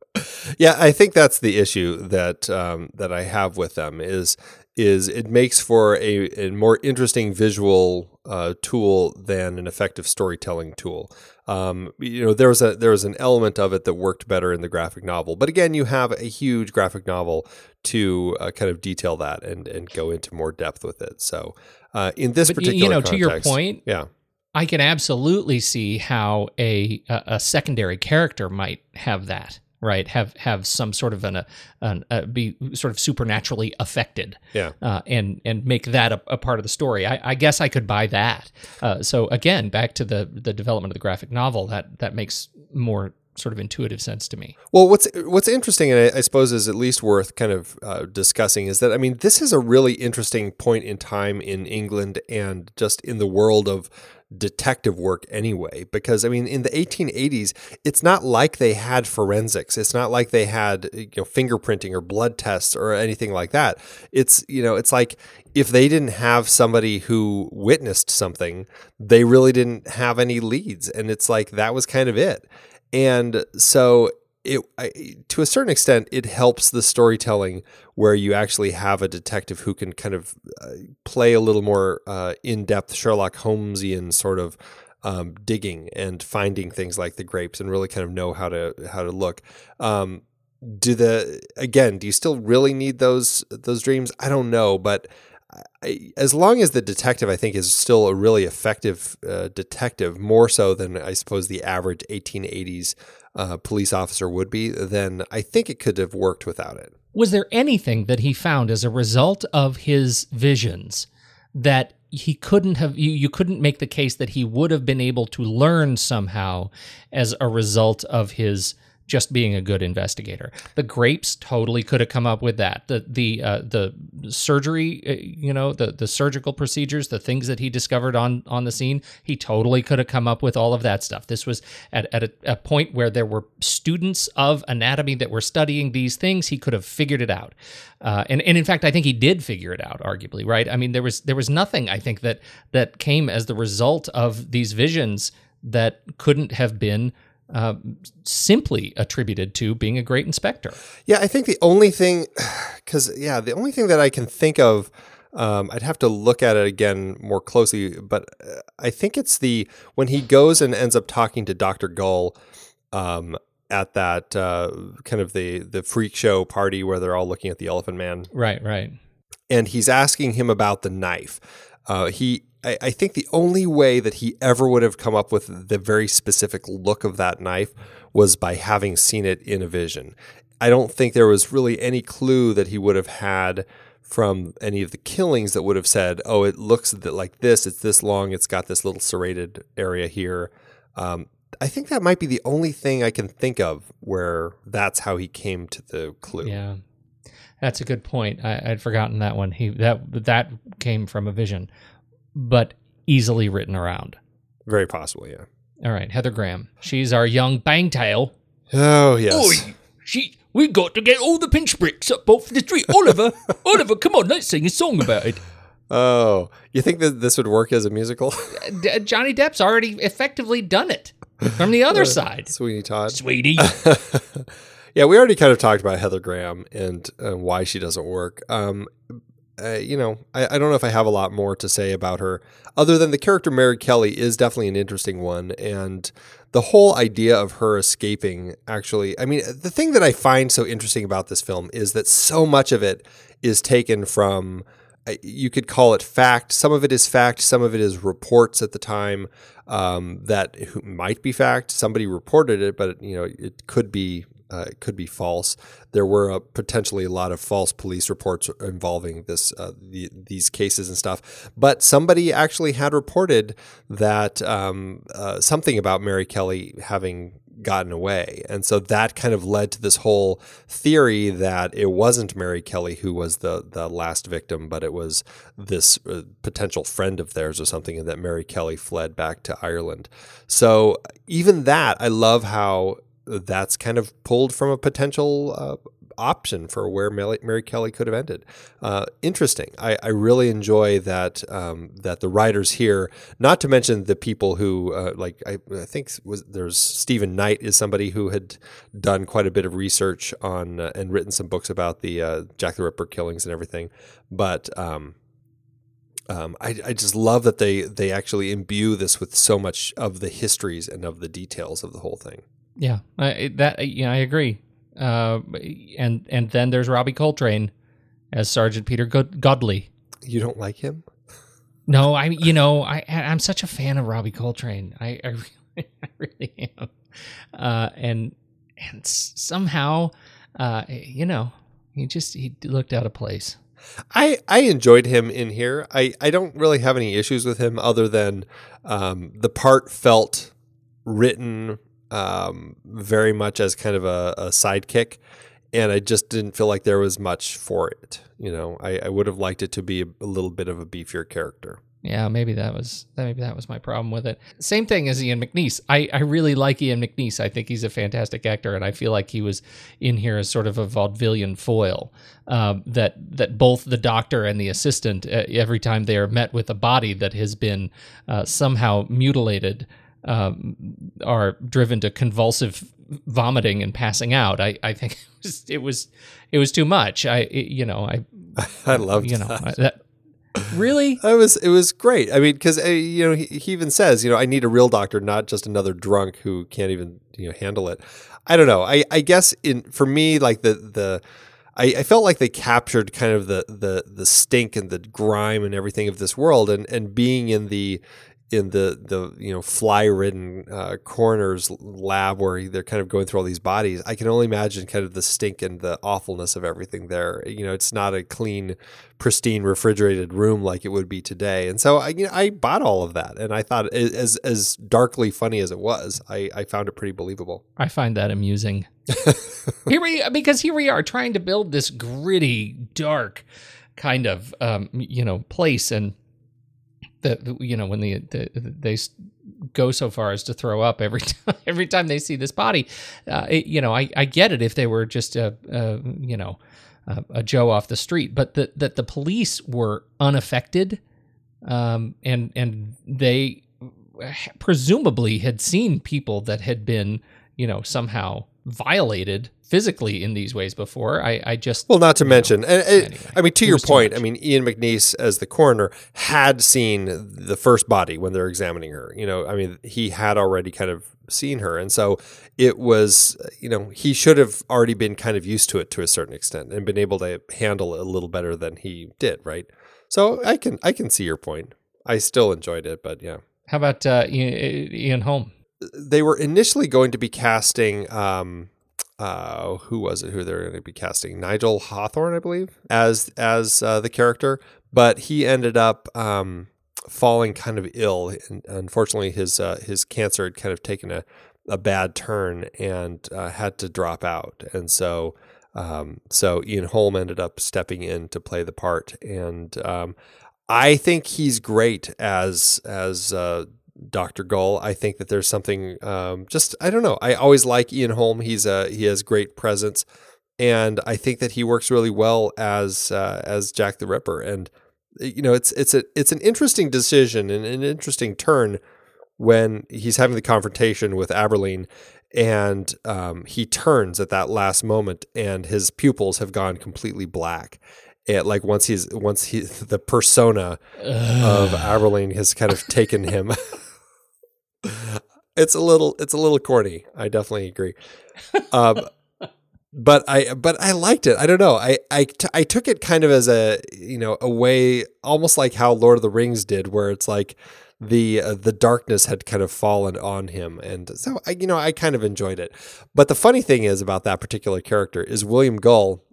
Yeah, I think that's the issue that um, that I have with them is is it makes for a, a more interesting visual uh, tool than an effective storytelling tool. Um, you know, there was a there was an element of it that worked better in the graphic novel, but again, you have a huge graphic novel to uh, kind of detail that and and go into more depth with it. So, uh, in this But particular, you know, to your point, yeah, I can absolutely see how a a, a secondary character might have that right have have some sort of an, a, an a, be sort of supernaturally affected Yeah. uh, and and make that a, a part of the story. I, I guess I could buy that. Uh, so again back to the the development of the graphic novel that that makes more sort of intuitive sense to me. Well, what's what's interesting, and I, I suppose is at least worth kind of uh, discussing, is that I mean, this is a really interesting point in time in England and just in the world of detective work anyway. Because I mean, in the 1880s, it's not like they had forensics. It's not like they had uh, you know fingerprinting or blood tests or anything like that. It's you know, it's like if they didn't have somebody who witnessed something, they really didn't have any leads, and it's like that was kind of it. And so it I, to a certain extent it helps the storytelling where you actually have a detective who can kind of uh, play a little more uh, in-depth Sherlock Holmesian sort of um, digging and finding things like the grapes and really kind of know how to how to look. Um, do the again? Do you still really need those those dreams? I don't know, but I, as long as the detective, I think, is still a really effective uh, detective, more so than I suppose the average 1880s uh, police officer would be, then I think it could have worked without it. was there anything that he found as a result of his visions that he couldn't have you, you couldn't make the case that he would have been able to learn somehow as a result of his just being a good investigator. The grapes totally could have come up with that. The the uh, the surgery, uh, you know, the the surgical procedures, the things that he discovered on on the scene, he totally could have come up with all of that stuff. This was at at a, a point where there were students of anatomy that were studying these things. He could have figured it out, uh, and and in fact, I think he did figure it out. Arguably, right? I mean, there was there was nothing I think that that came as the result of these visions that couldn't have been uh, simply attributed to being a great inspector. Yeah, I think the only thing, because yeah, the only thing that I can think of, um, I'd have to look at it again more closely, but uh, I think it's the when he goes and ends up talking to Doctor Gull. Um, at that uh, kind of the the freak show party where they're all looking at the Elephant Man, Right, right. and he's asking him about the knife. Uh, he, I, I think, the only way that he ever would have come up with the very specific look of that knife was by having seen it in a vision. I don't think there was really any clue that he would have had from any of the killings that would have said, "Oh, it looks like this. It's this long. It's got this little serrated area here." Um, I think that might be the only thing I can think of where that's how he came to the clue. Yeah, that's a good point. I, I'd forgotten that one. He that that came from a vision, but easily written around. Very possible, yeah. All right, Heather Graham. She's our young bangtail. Oh yes. she. We got to get all the pinch bricks up off the street. Oliver, Oliver, come on, let's sing a song about it. Oh, you think that this would work as a musical? D- Johnny Depp's already effectively done it from the other side. Sweeney Todd. Sweetie. Yeah, we already kind of talked about Heather Graham and uh, why she doesn't work. Um, uh, you know, I, I don't know if I have a lot more to say about her, other than the character Mary Kelly is definitely an interesting one, and the whole idea of her escaping. Actually, I mean, the thing that I find so interesting about this film is that so much of it is taken from. uh, You could call it fact. Some of it is fact. Some of it is reports at the time um, that might be fact. Somebody reported it, but you know it could be uh, it could be false. There were uh, potentially a lot of false police reports involving this uh, the, these cases and stuff. But somebody actually had reported that um, uh, something about Mary Kelly having gotten away. And so that kind of led to this whole theory that it wasn't Mary Kelly who was the the last victim, but it was this uh, potential friend of theirs or something, and that Mary Kelly fled back to Ireland. So even that, I love how that's kind of pulled from a potential uh, option for where Mary, Mary Kelly could have ended. Uh, interesting. I, I, really enjoy that um, that the writers here, not to mention the people who uh, like I, I, think was there's Stephen Knight is somebody who had done quite a bit of research on uh, and written some books about the uh, Jack the Ripper killings and everything, but. Um, um, I, I just love that they they actually imbue this with so much of the histories and of the details of the whole thing. Yeah, I, that yeah, I agree. Uh, and and then there's Robbie Coltrane as Sergeant Peter Godley. You don't like him? No, I you know I I'm such a fan of Robbie Coltrane. I I really, I really am. Uh, and and somehow, uh, you know, he just he looked out of place. I, I enjoyed him in here. I, I don't really have any issues with him other than um, the part felt written um, very much as kind of a, a, sidekick, and I just didn't feel like there was much for it. You know, I, I would have liked it to be a, a, little bit of a beefier character. Yeah, maybe that was maybe that was my problem with it. Same thing as Ian McNeice. I, I really like Ian McNeice. I think he's a fantastic actor, and I feel like he was in here as sort of a vaudevillian foil. Um, that that both the doctor and the assistant, uh, every time they are met with a body that has been uh, somehow mutilated, um, are driven to convulsive vomiting and passing out. I, I think it was, it was, it was too much. I it, you know I I loved you know that. that really it was it was great i mean because uh, you know he, he, even says you know i need a real doctor not just another drunk who can't even you know handle it i don't know i i guess in for me like the the I, I felt like they captured kind of the the the stink and the grime and everything of this world and and being in the in the the you know fly ridden uh, coroner's lab where they're kind of going through all these bodies, I can only imagine kind of the stink and the awfulness of everything there. You know, it's not a clean, pristine, refrigerated room like it would be today. And so I you know I bought all of that, and I thought as as darkly funny as it was, I I found it pretty believable. I find that amusing. here we because here we are trying to build this gritty, dark kind of um, you know place and the you know when the, the, they go so far as to throw up every time every time they see this body uh, it, you know I, I get it if they were just a, a you know a, a, Joe off the street but that that the police were unaffected um, and and they presumably had seen people that had been you know somehow violated physically in these ways before. I, I just well, not to mention, know, and, anyway, I mean, to your point, I mean, Ian McNeice as the coroner had seen the first body when they're examining her. You know, I mean, he had already kind of seen her, and so it was, you know, he should have already been kind of used to it to a certain extent and been able to handle it a little better than he did, right? So I can I can see your point. I still enjoyed it, but yeah. How about uh, Ian Holm? They were initially going to be casting. Um, uh, who was it who they're going to be casting? Nigel Hawthorne, I believe, as as uh, the character, but he ended up um, falling kind of ill, and unfortunately, his uh, his cancer had kind of taken a a bad turn and uh, had to drop out, and so. Um, so Ian Holm ended up stepping in to play the part, and um, I think he's great as as uh, Dr. Gull. I think that there's something um, just I don't know. I always like Ian Holm. He's a he has great presence, and I think that he works really well as uh, as Jack the Ripper. And you know, it's it's a it's an interesting decision and an interesting turn when he's having the confrontation with Abberline and um, he turns at that last moment and his pupils have gone completely black it, like once he's once he the persona of Abberline has kind of taken him it's a little it's a little corny. I definitely agree. Um, but I but I liked it. I don't know. I I, t- I took it kind of as a you know a way almost like how Lord of the Rings did, where it's like the uh, the darkness had kind of fallen on him, and so I you know I kind of enjoyed it. But the funny thing is about that particular character is William Gull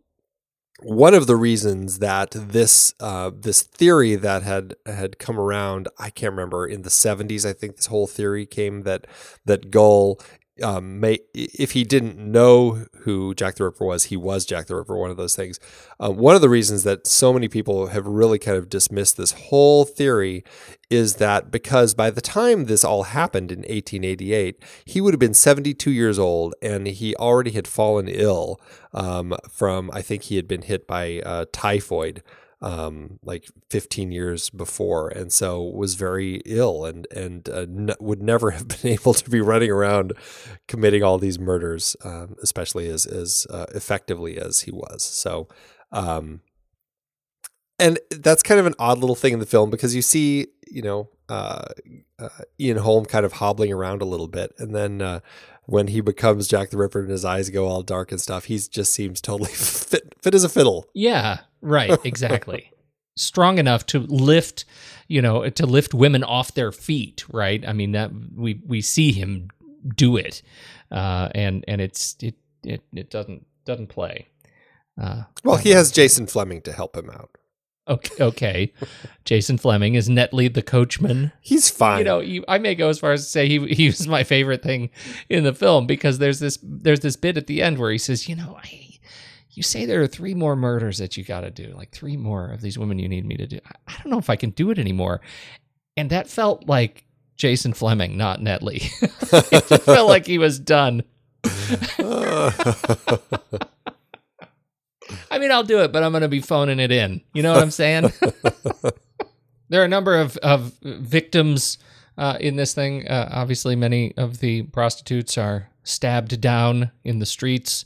one of the reasons that this uh, this theory that had had come around, I can't remember in the seventies. I think this whole theory came that that Gull um, may, if he didn't know who Jack the Ripper was, he was Jack the Ripper. One of those things. Uh, one of the reasons that so many people have really kind of dismissed this whole theory is that because by the time this all happened in 1888, he would have been 72 years old and he already had fallen ill um, from, I think he had been hit by uh, typhoid um, like 15 years before, and so was very ill and and uh, n- would never have been able to be running around committing all these murders, um, especially as as uh, effectively as he was. So. Um, and that's kind of an odd little thing in the film because you see, you know, uh, uh, Ian Holm kind of hobbling around a little bit, and then uh, when he becomes Jack the Ripper and his eyes go all dark and stuff, he just seems totally fit, fit as a fiddle. Yeah, right, exactly. Strong enough to lift, you know, to lift women off their feet, right? I mean that we we see him do it, uh, and and it's it it it doesn't doesn't play. Uh, well, he has Jason Flemyng to help him out. Okay, okay. Jason Flemyng is Netley the coachman. He's fine. You know, you, I may go as far as to say he he was my favorite thing in the film because there's this there's this bit at the end where he says, you know, I you say there are three more murders that you got to do, like three more of these women you need me to do. I, I don't know if I can do it anymore. And that felt like Jason Flemyng, not Netley. it felt like he was done. I mean, I'll do it, but I'm going to be phoning it in. You know what I'm saying? there are a number of, of victims uh, in this thing. Uh, obviously, many of the prostitutes are stabbed down in the streets.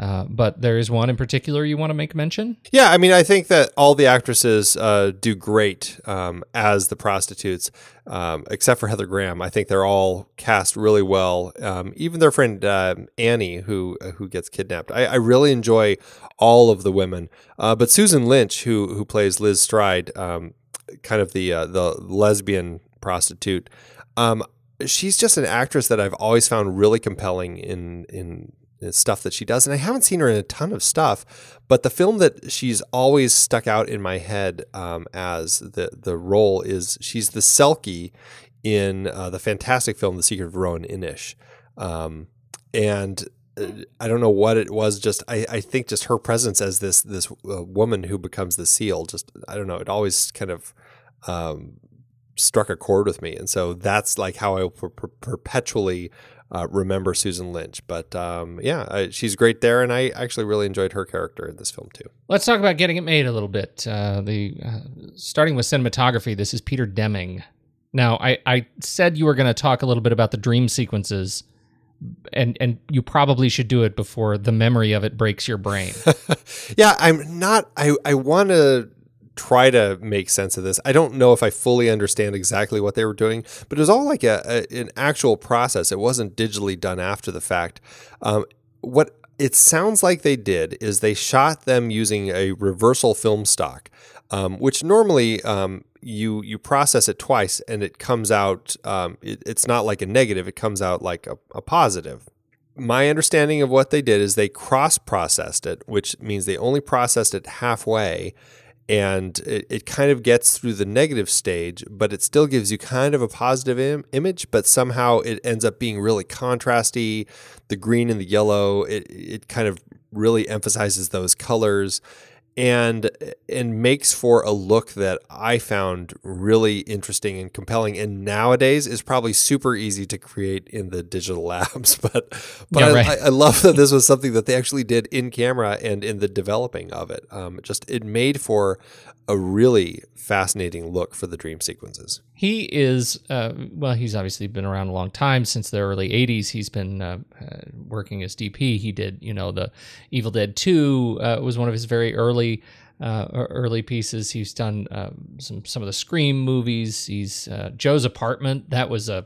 Uh, but there is one in particular you want to make mention? Yeah, I mean, I think that all the actresses uh, do great um, as the prostitutes, um, except for Heather Graham. I think they're all cast really well. Um, even their friend uh, Annie, who who gets kidnapped, I, I, really enjoy all of the women. Uh, but Susan Lynch, who who plays Liz Stride, um, kind of the uh, the lesbian prostitute. Um, she's just an actress that I've always found really compelling in in stuff that she does. And I haven't seen her in a ton of stuff, but the film that she's always stuck out in my head um, as the the role is she's the Selkie in uh, the fantastic film The Secret of Roan Inish. Um, and uh, I don't know what it was. Just I, I think just her presence as this this uh, woman who becomes the seal. Just I don't know. It always kind of um, struck a chord with me, and so that's like how I per- perpetually uh, remember Susan Lynch. But um, yeah, uh, she's great there, and I actually really enjoyed her character in this film too. Let's talk about getting it made a little bit. Uh, the uh, starting with cinematography. This is Peter Deming. Now, I, I said you were going to talk a little bit about the dream sequences, and and you probably should do it before the memory of it breaks your brain. yeah, I'm not. I I want to try to make sense of this. I don't know if I fully understand exactly what they were doing, but it was all like a, a an actual process. It wasn't digitally done after the fact. Um, what it sounds like they did is they shot them using a reversal film stock, um, which normally um, you you process it twice and it comes out. Um, it, it's not like a negative; it comes out like a, a positive my understanding of what they did is they cross processed it, which means they only processed it halfway and it, it kind of gets through the negative stage, but it still gives you kind of a positive Im- image, but somehow it ends up being really contrasty. The green and the yellow, it, it kind of really emphasizes those colors and and makes for a look that I found really interesting and compelling. And nowadays is probably super easy to create in the digital labs. But but Yeah, I, right. I, I love that this was something that they actually did in camera and in the developing of it. Um, it just it made for a really fascinating look for the dream sequences. He is, uh, well, he's obviously been around a long time since the early 80s. He's been uh, uh, working as DP. He did, you know, the Evil Dead 2 uh, was one of his very early. Uh, early pieces. He's done uh, some some of the Scream movies. He's uh, Joe's Apartment. That was a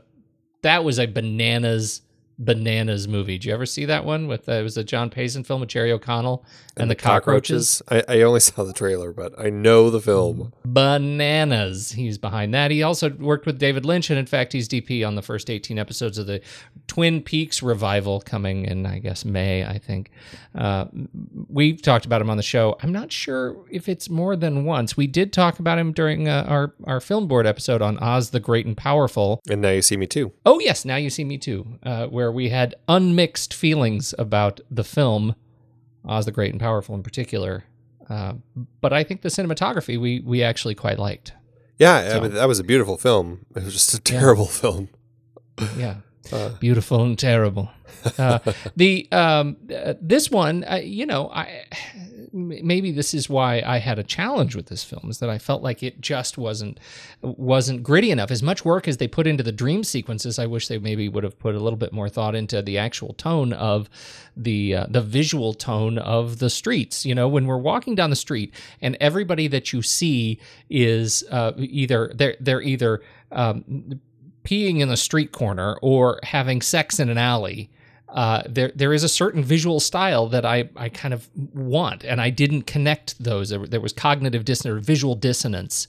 that was a bananas bananas movie. Did you ever see that one? With uh, it was a John Payson film with Jerry O'Connell and, the, cockroaches. I, I only saw the trailer, but I know the film. bananas. He's behind that. He also worked with David Lynch, and in fact, he's DP on the first 18 episodes of the Twin Peaks revival coming in, I guess, May, I think. Uh, we've talked about him on the show. I'm not sure if it's more than once. We did talk about him during uh, our, our film board episode on Oz the Great and Powerful. And now you see me too. Oh, yes, Now You See Me Too, uh, where we had unmixed feelings about the film, Oz the Great and Powerful in particular. Uh, but I think the cinematography we we actually quite liked. Yeah, So- I mean, that was a beautiful film. It was just a terrible film. Yeah, beautiful and terrible. Uh, the um, uh, this one, uh, you know, I maybe this is why I had a challenge with this film is that I felt like it just wasn't wasn't gritty enough. As much work as they put into the dream sequences, I wish they maybe would have put a little bit more thought into the actual tone of the uh, the visual tone of the streets. You know, when we're walking down the street and everybody that you see is uh, either they're they're either um, peeing in the street corner or having sex in an alley. Uh, there, there is a certain visual style that I, I kind of want, and I didn't connect those. There, there was cognitive dissonance, or visual dissonance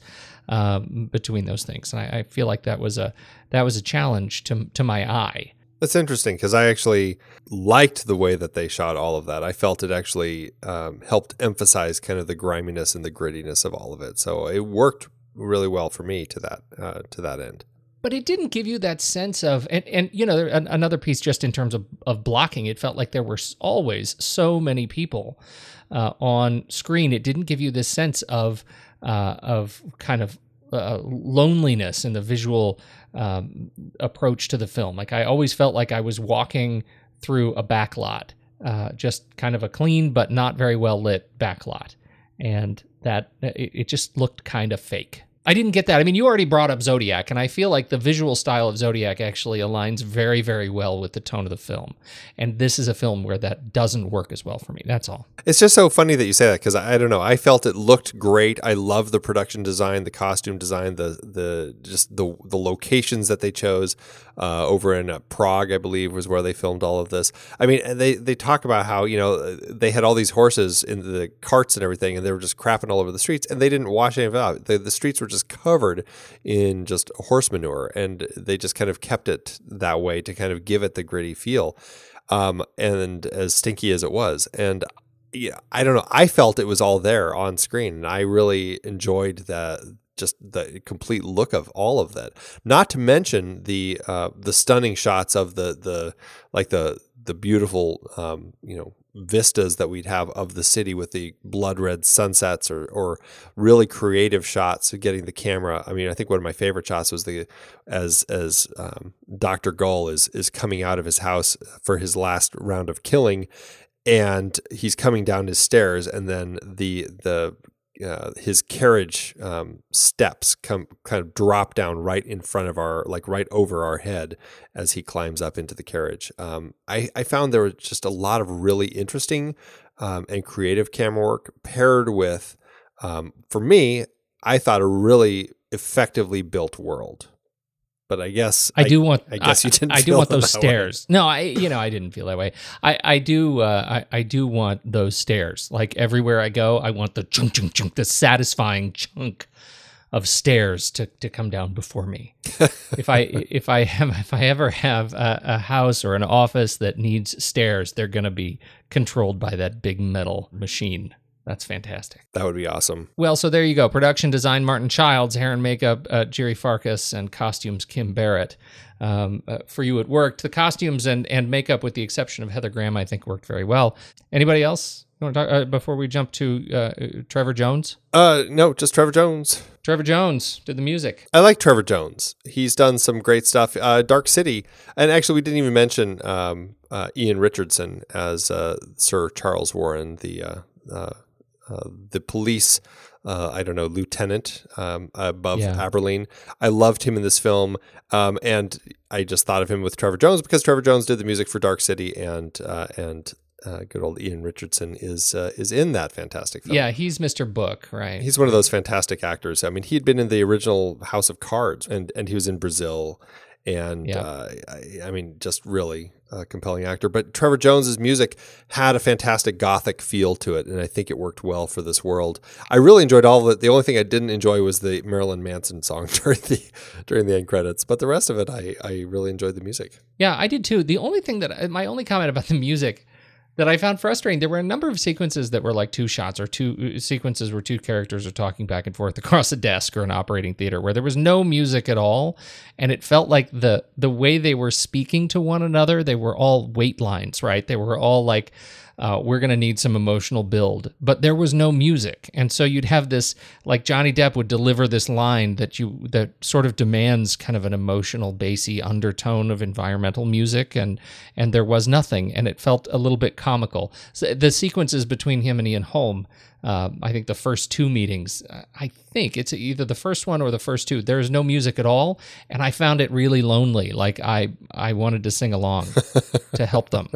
um, between those things, and I, I feel like that was a that was a challenge to to my eye. That's interesting because I actually liked the way that they shot all of that. I felt it actually um, helped emphasize kind of the griminess and the grittiness of all of it. So it worked really well for me to that uh, to that end. But it didn't give you that sense of and, and you know an, another piece just in terms of, of blocking it felt like there were always so many people uh, on screen. It didn't give you this sense of uh, of kind of uh, loneliness in the visual um, approach to the film. Like i always felt like i was walking through a back lot uh, just kind of a clean but not very well lit back lot. And that it, it just looked kind of fake I didn't get that. I mean, you already brought up Zodiac, and I feel like the visual style of Zodiac actually aligns very, very well with the tone of the film. And this is a film where that doesn't work as well for me. That's all. It's just so funny that you say that because I, I don't know. I felt it looked great. I love the production design, the costume design, the the just the the locations that they chose uh, over in uh, Prague, I believe, was where they filmed all of this. I mean, they they talk about how you know they had all these horses in the carts and everything, and they were just crapping all over the streets, and they didn't wash any of it out. The, the streets were just covered in just horse manure, and they just kind of kept it that way to kind of give it the gritty feel. Um, and as stinky as it was, and yeah, I don't know. I felt it was all there on screen, and I really enjoyed the just the complete look of all of that. Not to mention the uh, the stunning shots of the the like the the beautiful um, you know vistas that we'd have of the city with the blood red sunsets or or really creative shots of getting the camera. I mean, I think one of my favorite shots was the as as um, Doctor Gull is is coming out of his house for his last round of killing and he's coming down his stairs and then the the uh, his carriage um, steps come kind of drop down right in front of our like right over our head as he climbs up into the carriage. Um, I, I found there was just a lot of really interesting um, and creative camera work paired with um, for me i thought a really effectively built world but I guess I, do want. I guess you didn't. I, do want those that way. stairs. No, I. You know, I didn't feel that way. I. I do. Uh, I. I do want those stairs. Like everywhere I go, I want the chunk, chunk, chunk, the satisfying chunk of stairs to, to come down before me. if I if I have if I ever have a, a house or an office that needs stairs, they're going to be controlled by that big metal machine. That's fantastic. That would be awesome. Well, so there you go. Production design Martin Childs, hair and makeup uh, Jerry Farkas, and costumes Kim Barrett. Um, uh, for you, it worked. The costumes and, and makeup, with the exception of Heather Graham, I think worked very well. Anybody else? You want to talk, uh, before we jump to uh, Trevor Jones? Uh, no, just Trevor Jones. Trevor Jones did the music. I like Trevor Jones. He's done some great stuff. Uh, Dark City, and actually, we didn't even mention um, uh, Ian Richardson as uh, Sir Charles Warren, the uh, the police. Uh, I don't know, lieutenant um, above Yeah. Abberline. I loved him in this film, um, and I just thought of him with Trevor Jones because Trevor Jones did the music for Dark City, and uh, and uh, good old Ian Richardson is uh, is in that fantastic film. Yeah, he's Mr. Book, right? He's one of those fantastic actors. I mean, he'd been in the original House of Cards, and and he was in Brazil, and Yeah. uh, I, I mean, just really a compelling actor. But Trevor Jones's music had a fantastic gothic feel to it, and I think it worked well for this world. I really enjoyed all of it. The only thing I didn't enjoy was the Marilyn Manson song during the during the end credits, but the rest of it, I I really enjoyed the music. Yeah, I did too. The only thing that my only comment about the music that I found frustrating. There were a number of sequences that were like two shots or two uh, sequences where two characters are talking back and forth across a desk or an operating theater where there was no music at all, and it felt like the the way they were speaking to one another, they were all wait lines, right? They were all like uh, we're going to need some emotional build. But there was no music, and so you'd have this like Johnny Depp would deliver this line that you that sort of demands kind of an emotional, bassy undertone of environmental music, and and there was nothing, and it felt a little bit comical. So the sequences between him and Ian Holm. Uh, I think the first two meetings, uh, I think it's either the first one or the first two. There is no music at all, and I found it really lonely. Like I, I wanted to sing along to help them.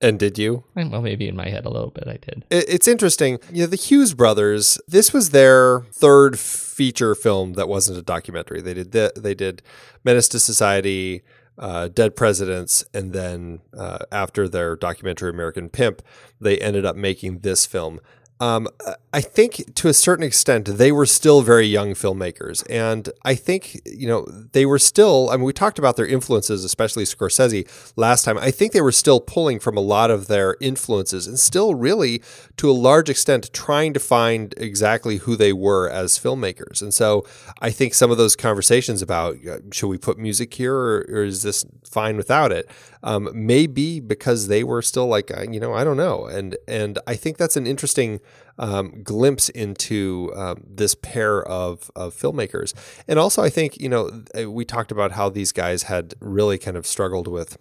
And did you? Well, maybe in my head a little bit I did. It's interesting. You know, the Hughes brothers, this was their third feature film that wasn't a documentary. They did the, they did Menace to Society, uh, Dead Presidents, and then uh, after their documentary American Pimp, they ended up making this film. Um, I think to a certain extent they were still very young filmmakers, and I think you know they were still. I mean, we talked about their influences, especially Scorsese last time. I think they were still pulling from a lot of their influences, and still really, to a large extent, trying to find exactly who they were as filmmakers. And so, I think some of those conversations about uh, should we put music here, or, or is this fine without it, um, maybe because they were still like, uh, you know, I don't know, and and I think that's an interesting um, glimpse into um, this pair of, of filmmakers. And also, I think, you know, we talked about how these guys had really kind of struggled with.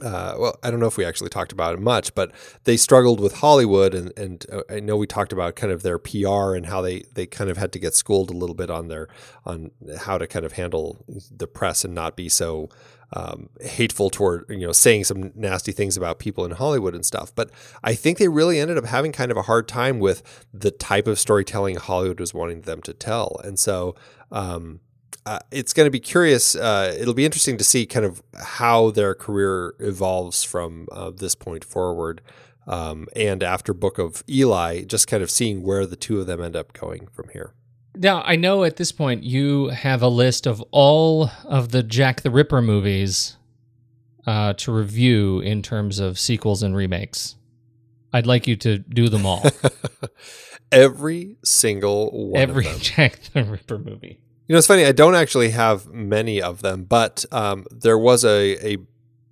Uh, well, I don't know if we actually talked about it much, but they struggled with Hollywood, and, and uh, I know we talked about kind of their PR and how they, they kind of had to get schooled a little bit on their on how to kind of handle the press and not be so um, hateful toward you know saying some nasty things about people in Hollywood and stuff. But I think they really ended up having kind of a hard time with the type of storytelling Hollywood was wanting them to tell, and so. Um, uh, it's going to be curious. Uh, it'll be interesting to see kind of how their career evolves from uh, this point forward. Um, and after Book of Eli, just kind of seeing where the two of them end up going from here. Now, I know at this point you have a list of all of the Jack the Ripper movies uh, to review in terms of sequels and remakes. I'd like you to do them all. Every single one. Every Jack the Ripper movie. You know, it's funny. I don't actually have many of them, but um, there was a, a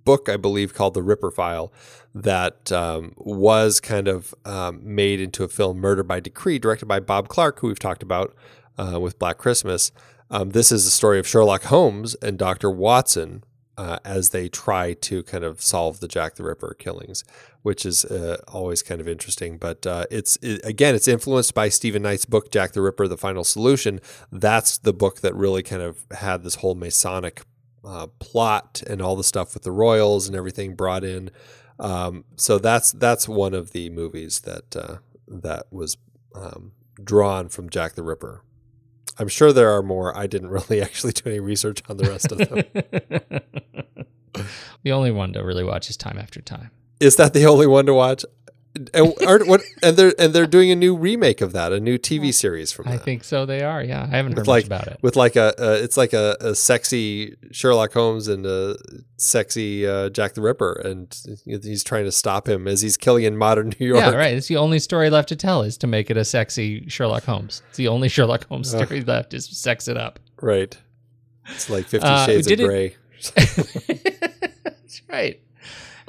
book, I believe, called The Ripper File that um, was kind of um, made into a film, Murder by Decree, directed by Bob Clark, who we've talked about uh, with Black Christmas. Um, this is the story of Sherlock Holmes and Dr. Watson uh, as they try to kind of solve the Jack the Ripper killings, which is uh, always kind of interesting. But uh, it's it, again, it's influenced by Stephen Knight's book, Jack the Ripper: The Final Solution. That's the book that really kind of had this whole Masonic uh, plot and all the stuff with the royals and everything brought in. Um, so that's that's one of the movies that uh, that was um, drawn from Jack the Ripper. I'm sure there are more. I didn't really actually do any research on the rest of them. the only one to really watch is Time After Time. Is that the only one to watch? And aren't what and they're and they're doing a new remake of that, a new TV series from. I think so. They are. Yeah, I haven't heard with like, much about it. With like a, it's like a, a, sexy Sherlock Holmes and a sexy uh, Jack the Ripper, and he's trying to stop him as he's killing in modern New York. Yeah, right. It's the only story left to tell is to make it a sexy Sherlock Holmes. It's the only Sherlock Holmes story left is sex it up. Right. It's like Fifty uh, Shades of Grey. That's right.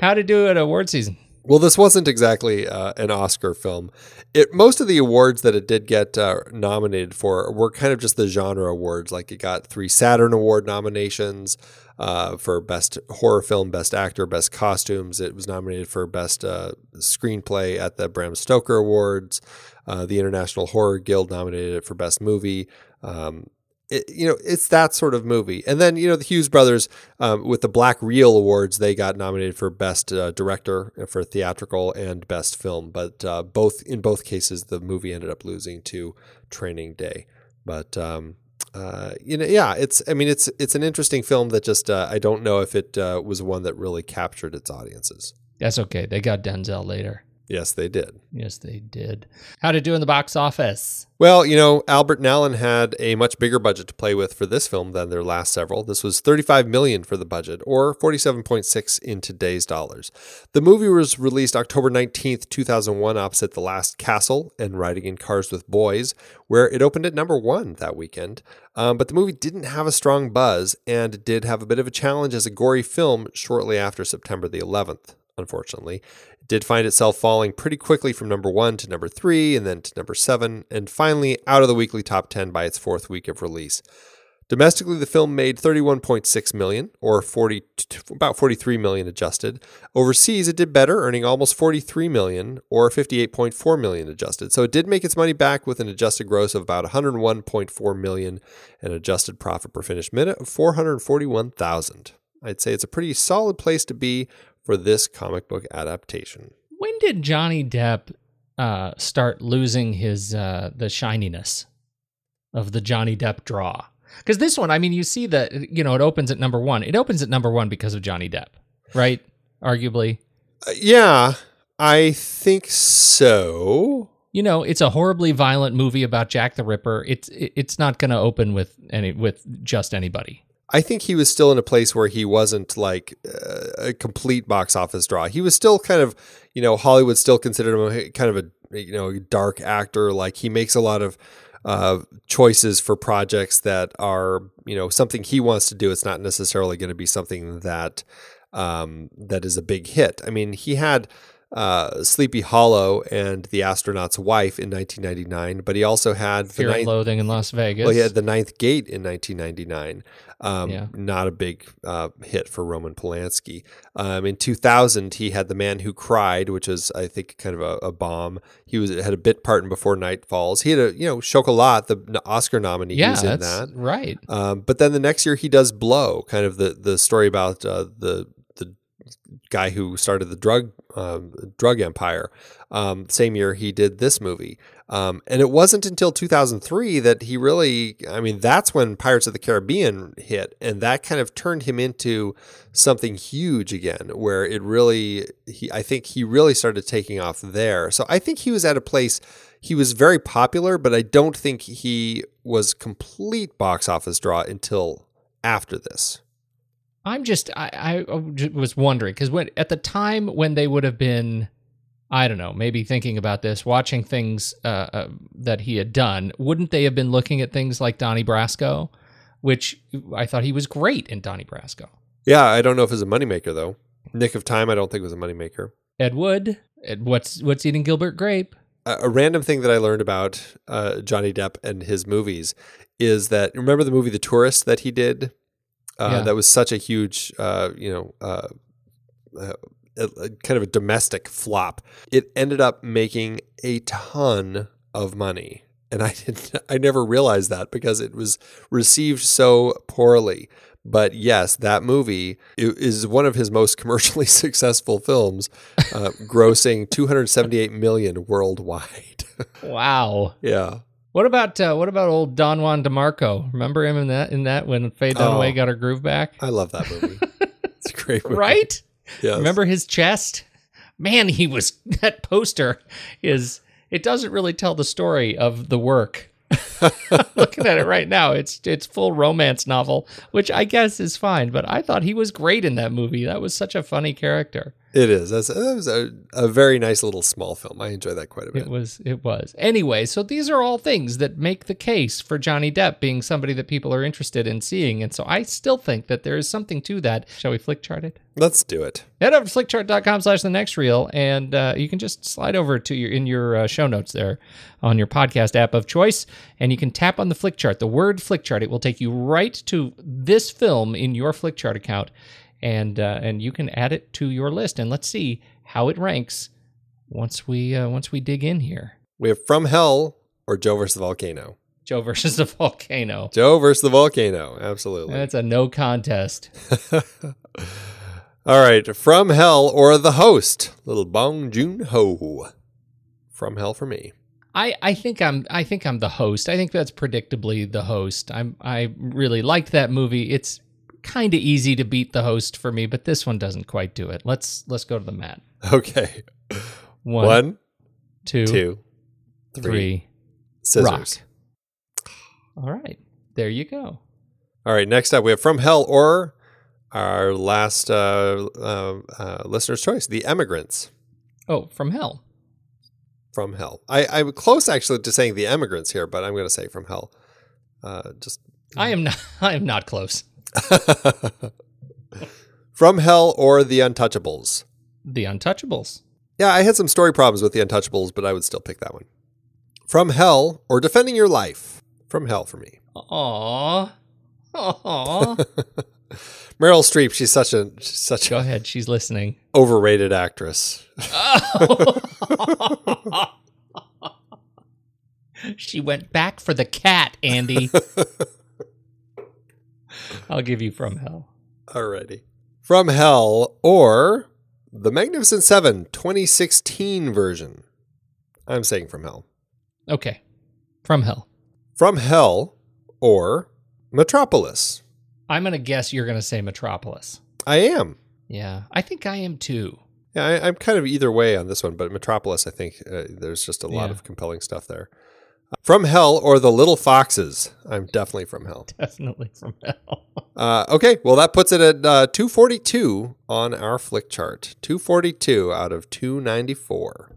How to do it award season. Well, this wasn't exactly uh, an Oscar film. It most of the awards that it did get uh, nominated for were kind of just the genre awards. Like it got three Saturn Award nominations uh, for best horror film, best actor, best costumes. It was nominated for best uh, screenplay at the Bram Stoker Awards. Uh, the International Horror Guild nominated it for best movie. Um, it, you know, it's that sort of movie. And then, you know, the Hughes brothers um, with the Black Reel Awards, they got nominated for Best uh, Director for Theatrical and Best Film. But uh, both in both cases, the movie ended up losing to Training Day. But um, uh, you know, yeah, it's. I mean, it's it's an interesting film that just uh, I don't know if it uh, was one that really captured its audiences. That's okay. They got Denzel later. Yes, they did. Yes, they did. How'd it do in the box office? Well, you know, Albert and Allen had a much bigger budget to play with for this film than their last several. This was 35 million for the budget or 47.6 in today's dollars. The movie was released October 19th, 2001 opposite The Last Castle and Riding in Cars with Boys, where it opened at number 1 that weekend. Um, but the movie didn't have a strong buzz and did have a bit of a challenge as a gory film shortly after September the 11th unfortunately. It did find itself falling pretty quickly from number one to number three, and then to number seven, and finally out of the weekly top 10 by its fourth week of release. Domestically, the film made 31.6 million, or 40, about 43 million adjusted. Overseas, it did better, earning almost 43 million, or 58.4 million adjusted. So it did make its money back with an adjusted gross of about 101.4 million and adjusted profit per finished minute of 441,000. I'd say it's a pretty solid place to be for this comic book adaptation. When did Johnny Depp uh, start losing his uh, the shininess of the Johnny Depp draw? Because this one, I mean, you see that you know it opens at number one. It opens at number one because of Johnny Depp, right? Arguably. Uh, yeah, I think so. You know, it's a horribly violent movie about Jack the Ripper. It's it's not going to open with any with just anybody. I think he was still in a place where he wasn't like a complete box office draw. He was still kind of, you know, Hollywood still considered him kind of a, you know, dark actor. Like he makes a lot of uh, choices for projects that are, you know, something he wants to do. It's not necessarily going to be something that um, that is a big hit. I mean, he had uh, Sleepy Hollow and The Astronaut's Wife in 1999, but he also had Fear the and Loathing in Las Vegas. Well, he had The Ninth Gate in 1999. Um, Yeah. Not a big uh, hit for Roman Polanski. Um, in 2000, he had The Man Who Cried, which is, I think, kind of a, a bomb. He was had a bit part in Before Night Falls. He had a, you know, Chocolat, the Oscar nominee. yeah, was in that's that. right. Um, but then the next year he does Blow, kind of the the story about uh, the guy who started the drug um, drug empire. Um, same year he did this movie, um, and it wasn't until 2003 that he really. I mean, that's when Pirates of the Caribbean hit, and that kind of turned him into something huge again. Where it really, he I think he really started taking off there. So I think he was at a place. He was very popular, but I don't think he was complete box office draw until after this. I'm just I, I was wondering because when at the time when they would have been, I don't know, maybe thinking about this, watching things uh, uh, that he had done, wouldn't they have been looking at things like Donnie Brasco, which I thought he was great in Donnie Brasco. Yeah, I don't know if it's a moneymaker though. Nick of Time, I don't think was a moneymaker. Ed Wood, Ed, what's what's eating Gilbert Grape? A, a random thing that I learned about uh, Johnny Depp and his movies is that remember the movie The Tourist that he did. Uh, Yeah. That was such a huge, uh, you know, uh, uh, kind of a domestic flop. It ended up making a ton of money, and I didn't. I never realized that because it was received so poorly. But yes, that movie is one of his most commercially successful films, uh, grossing 278 million worldwide. Wow. yeah. What about uh, what about old Don Juan DeMarco? Remember him in that in that when Faye Dunaway Oh. got her groove back? I love that movie. it's a great movie. right? Yes. Remember his chest? Man, he was that poster is it doesn't really tell the story of the work. Looking at it right now, it's it's full romance novel, which I guess is fine, but I thought he was great in that movie. That was such a funny character. It is. That's, that was a, a very nice little small film. I enjoy that quite a bit. It was it was. Anyway, so these are all things that make the case for Johnny Depp being somebody that people are interested in seeing. And so I still think that there is something to that. Shall we flick chart it? Let's do it. head over to flickchart.com slash the next reel and uh, you can just slide over to your in your uh, show notes there on your podcast app of choice and you can tap on the flick chart the word flick chart it will take you right to this film in your flick chart account and uh, and you can add it to your list and let's see how it ranks once we uh, once we dig in here We have From Hell or Joe versus the Volcano. joe versus the volcano Joe versus the Volcano. Absolutely. that's a no contest All right. From Hell or The Host. Little Bong Joon Ho. From Hell for me. I, I think I'm I think I'm the host. I think that's predictably the host. I'm I really liked that movie. It's kind of easy to beat the host for me, but this one doesn't quite do it. Let's let's go to the mat. Okay. One, One, two, two, three. three. Scissors. Rock. All right. There you go. All right. Next up, we have From Hell or our last uh, uh, uh, listener's choice, The Emigrants Oh, from hell. from Hell. I, I'm close actually to saying The Emigrants here, but I'm going to say From Hell. Uh, just I am not. I am not close. From Hell or The Untouchables. The Untouchables. Yeah, I had some story problems with The Untouchables, but I would still pick that one. From Hell or Defending Your Life. From Hell for me. Aww. Aww. Meryl Streep, she's such a she's such Go ahead. She's listening. overrated actress. Oh. She went back for the cat, Andy. I'll give you from hell. Alrighty. From Hell or The Magnificent Seven 2016 version. I'm saying From Hell. Okay. From hell. From Hell or Metropolis. I'm going to guess you're going to say Metropolis. I am. Yeah. I think I am too. Yeah, I, I'm kind of either way on this one, but Metropolis, I think uh, there's just a lot Yeah. of compelling stuff there. From Hell or The Little Foxes. I'm definitely from Hell. Definitely from hell. Uh, okay, well, that puts it at uh, 242 on our flick chart. 242 out of 294.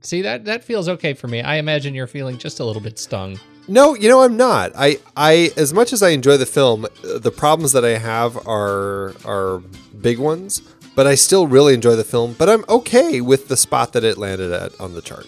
See, that, that feels okay for me. I imagine you're feeling just a little bit stung. No, you know I'm not. I, I as much as I enjoy the film, the problems that I have are are big ones. But I still really enjoy the film. But I'm okay with the spot that it landed at on the chart.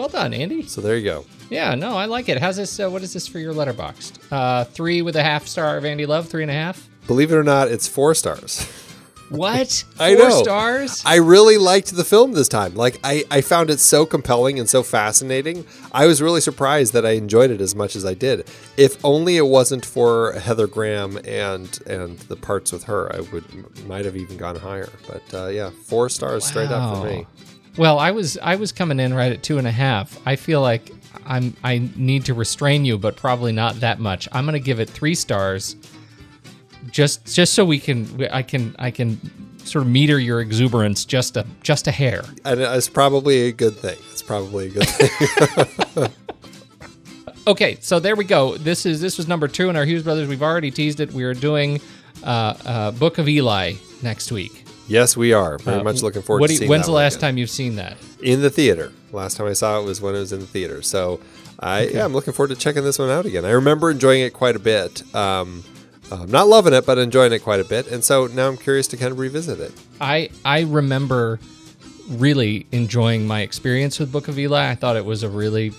Well done, Andy. So there you go. Yeah, no, I like it. How's this? Uh, what is this for your Letterboxd? Uh, three with a half star of Andy Love, three and a half. Believe it or not, it's four stars. What? I Four know. stars? I really liked the film this time. Like I, I found it so compelling and so fascinating. I was really surprised that I enjoyed it as much as I did. If only it wasn't for Heather Graham and and the parts with her, I would might have even gone higher. But uh, yeah, four stars straight up for me. Well, I was I was coming in right at two and a half. I feel like I'm I need to restrain you, but probably not that much. I'm gonna give it three stars, just just so we can I can I can sort of meter your exuberance just a just a hair. And it's probably a good thing. It's probably a good thing. Okay, so there we go. This is this was number two in our Hughes Brothers. We've already teased it. We are doing uh, uh, Book of Eli next week. Yes, we are very Uh, much looking forward to you- seeing When's that the last again. time you've seen that? in the theater. Last time I saw it was when it was in the theater. So I yeah, I'm looking forward to checking this one out again. I remember enjoying it quite a bit. Um, I'm not loving it, but enjoying it quite a bit. And so now I'm curious to kind of revisit it. I I remember really enjoying my experience with Book of Eli. I thought it was a really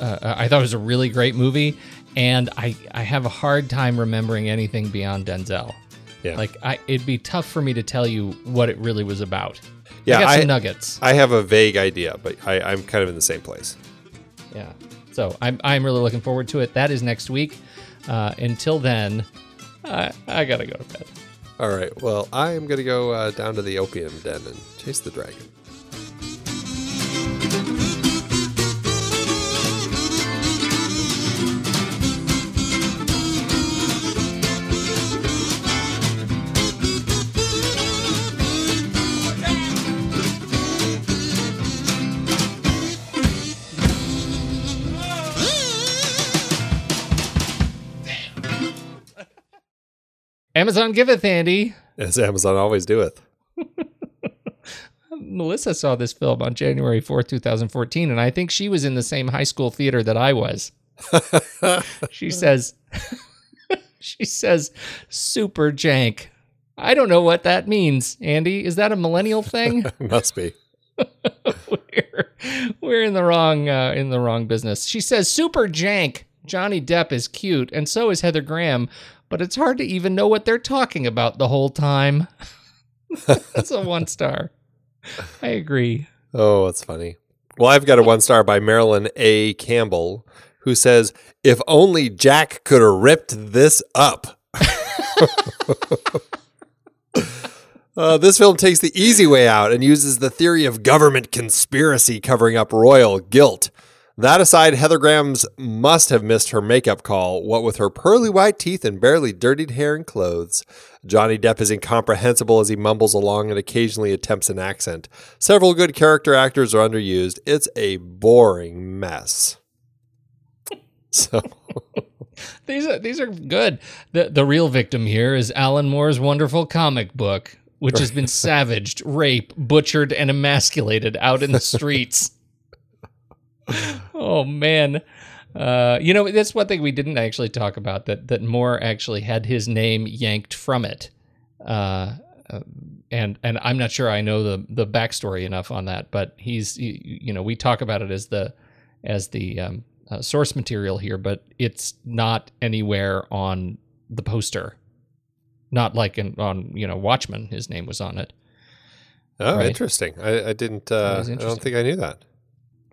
uh, I thought it was a really great movie, and I I have a hard time remembering anything beyond Denzel. Yeah. Like I, it'd be tough for me to tell you what it really was about. Yeah, I got I- some nuggets. I have a vague idea, but I, I'm kind of in the same place. Yeah. So I'm I'm really looking forward to it. That is next week. Uh, until then, I I gotta go to bed. All right. Well, I am going to go uh, down to the opium den and chase the dragon. Amazon giveth, Andy. As Amazon always doeth. Melissa saw this film on January 4th, 2014, and I think she was in the same high school theater that I was. she says, she says, super jank. I don't know what that means, Andy. Is that a millennial thing? Must be. we're, we're in the wrong uh, in the wrong business. She says, super jank. Johnny Depp is cute, and so is Heather Graham, but it's hard to even know what they're talking about the whole time. That's a one star. I agree. Oh, that's funny. Well, I've got a one star by Marilyn A. Campbell, who says, If only Jack could have ripped this up. Uh, this film takes the easy way out and uses the theory of government conspiracy covering up royal guilt. That aside, Heather Graham's must have missed her makeup call, what with her pearly white teeth and barely dirtied hair and clothes. Johnny Depp is incomprehensible as he mumbles along and occasionally attempts an accent. Several good character actors are underused. It's a boring mess. So These are these are good. The the real victim here is Alan Moore's wonderful comic book, which has been savaged, raped, butchered, and emasculated out in the streets. oh man. Uh, you know, that's one thing we didn't actually talk about that that Moore actually had his name yanked from it. Uh, uh, and and I'm not sure I know the the backstory enough on that, but he's you, you know we talk about it as the as the um, uh, source material here, but it's not anywhere on the poster. Not like in, on you know Watchmen, his name was on it. Oh, Right. interesting. I, I didn't. Uh, I don't think I knew that.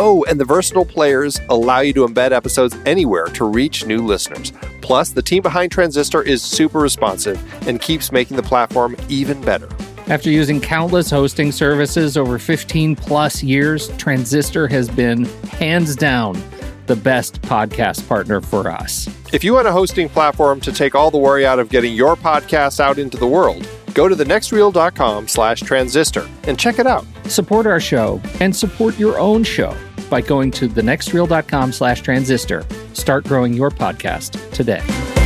Oh, and the versatile players allow you to embed episodes anywhere to reach new listeners. Plus, the team behind Transistor is super responsive and keeps making the platform even better. After using countless hosting services over 15 plus years, Transistor has been hands down the best podcast partner for us. If you want a hosting platform to take all the worry out of getting your podcast out into the world, go to thenextreel.com slash transistor and check it out. Support our show and support your own show by going to thenextreel.com slash transistor. Start growing your podcast today.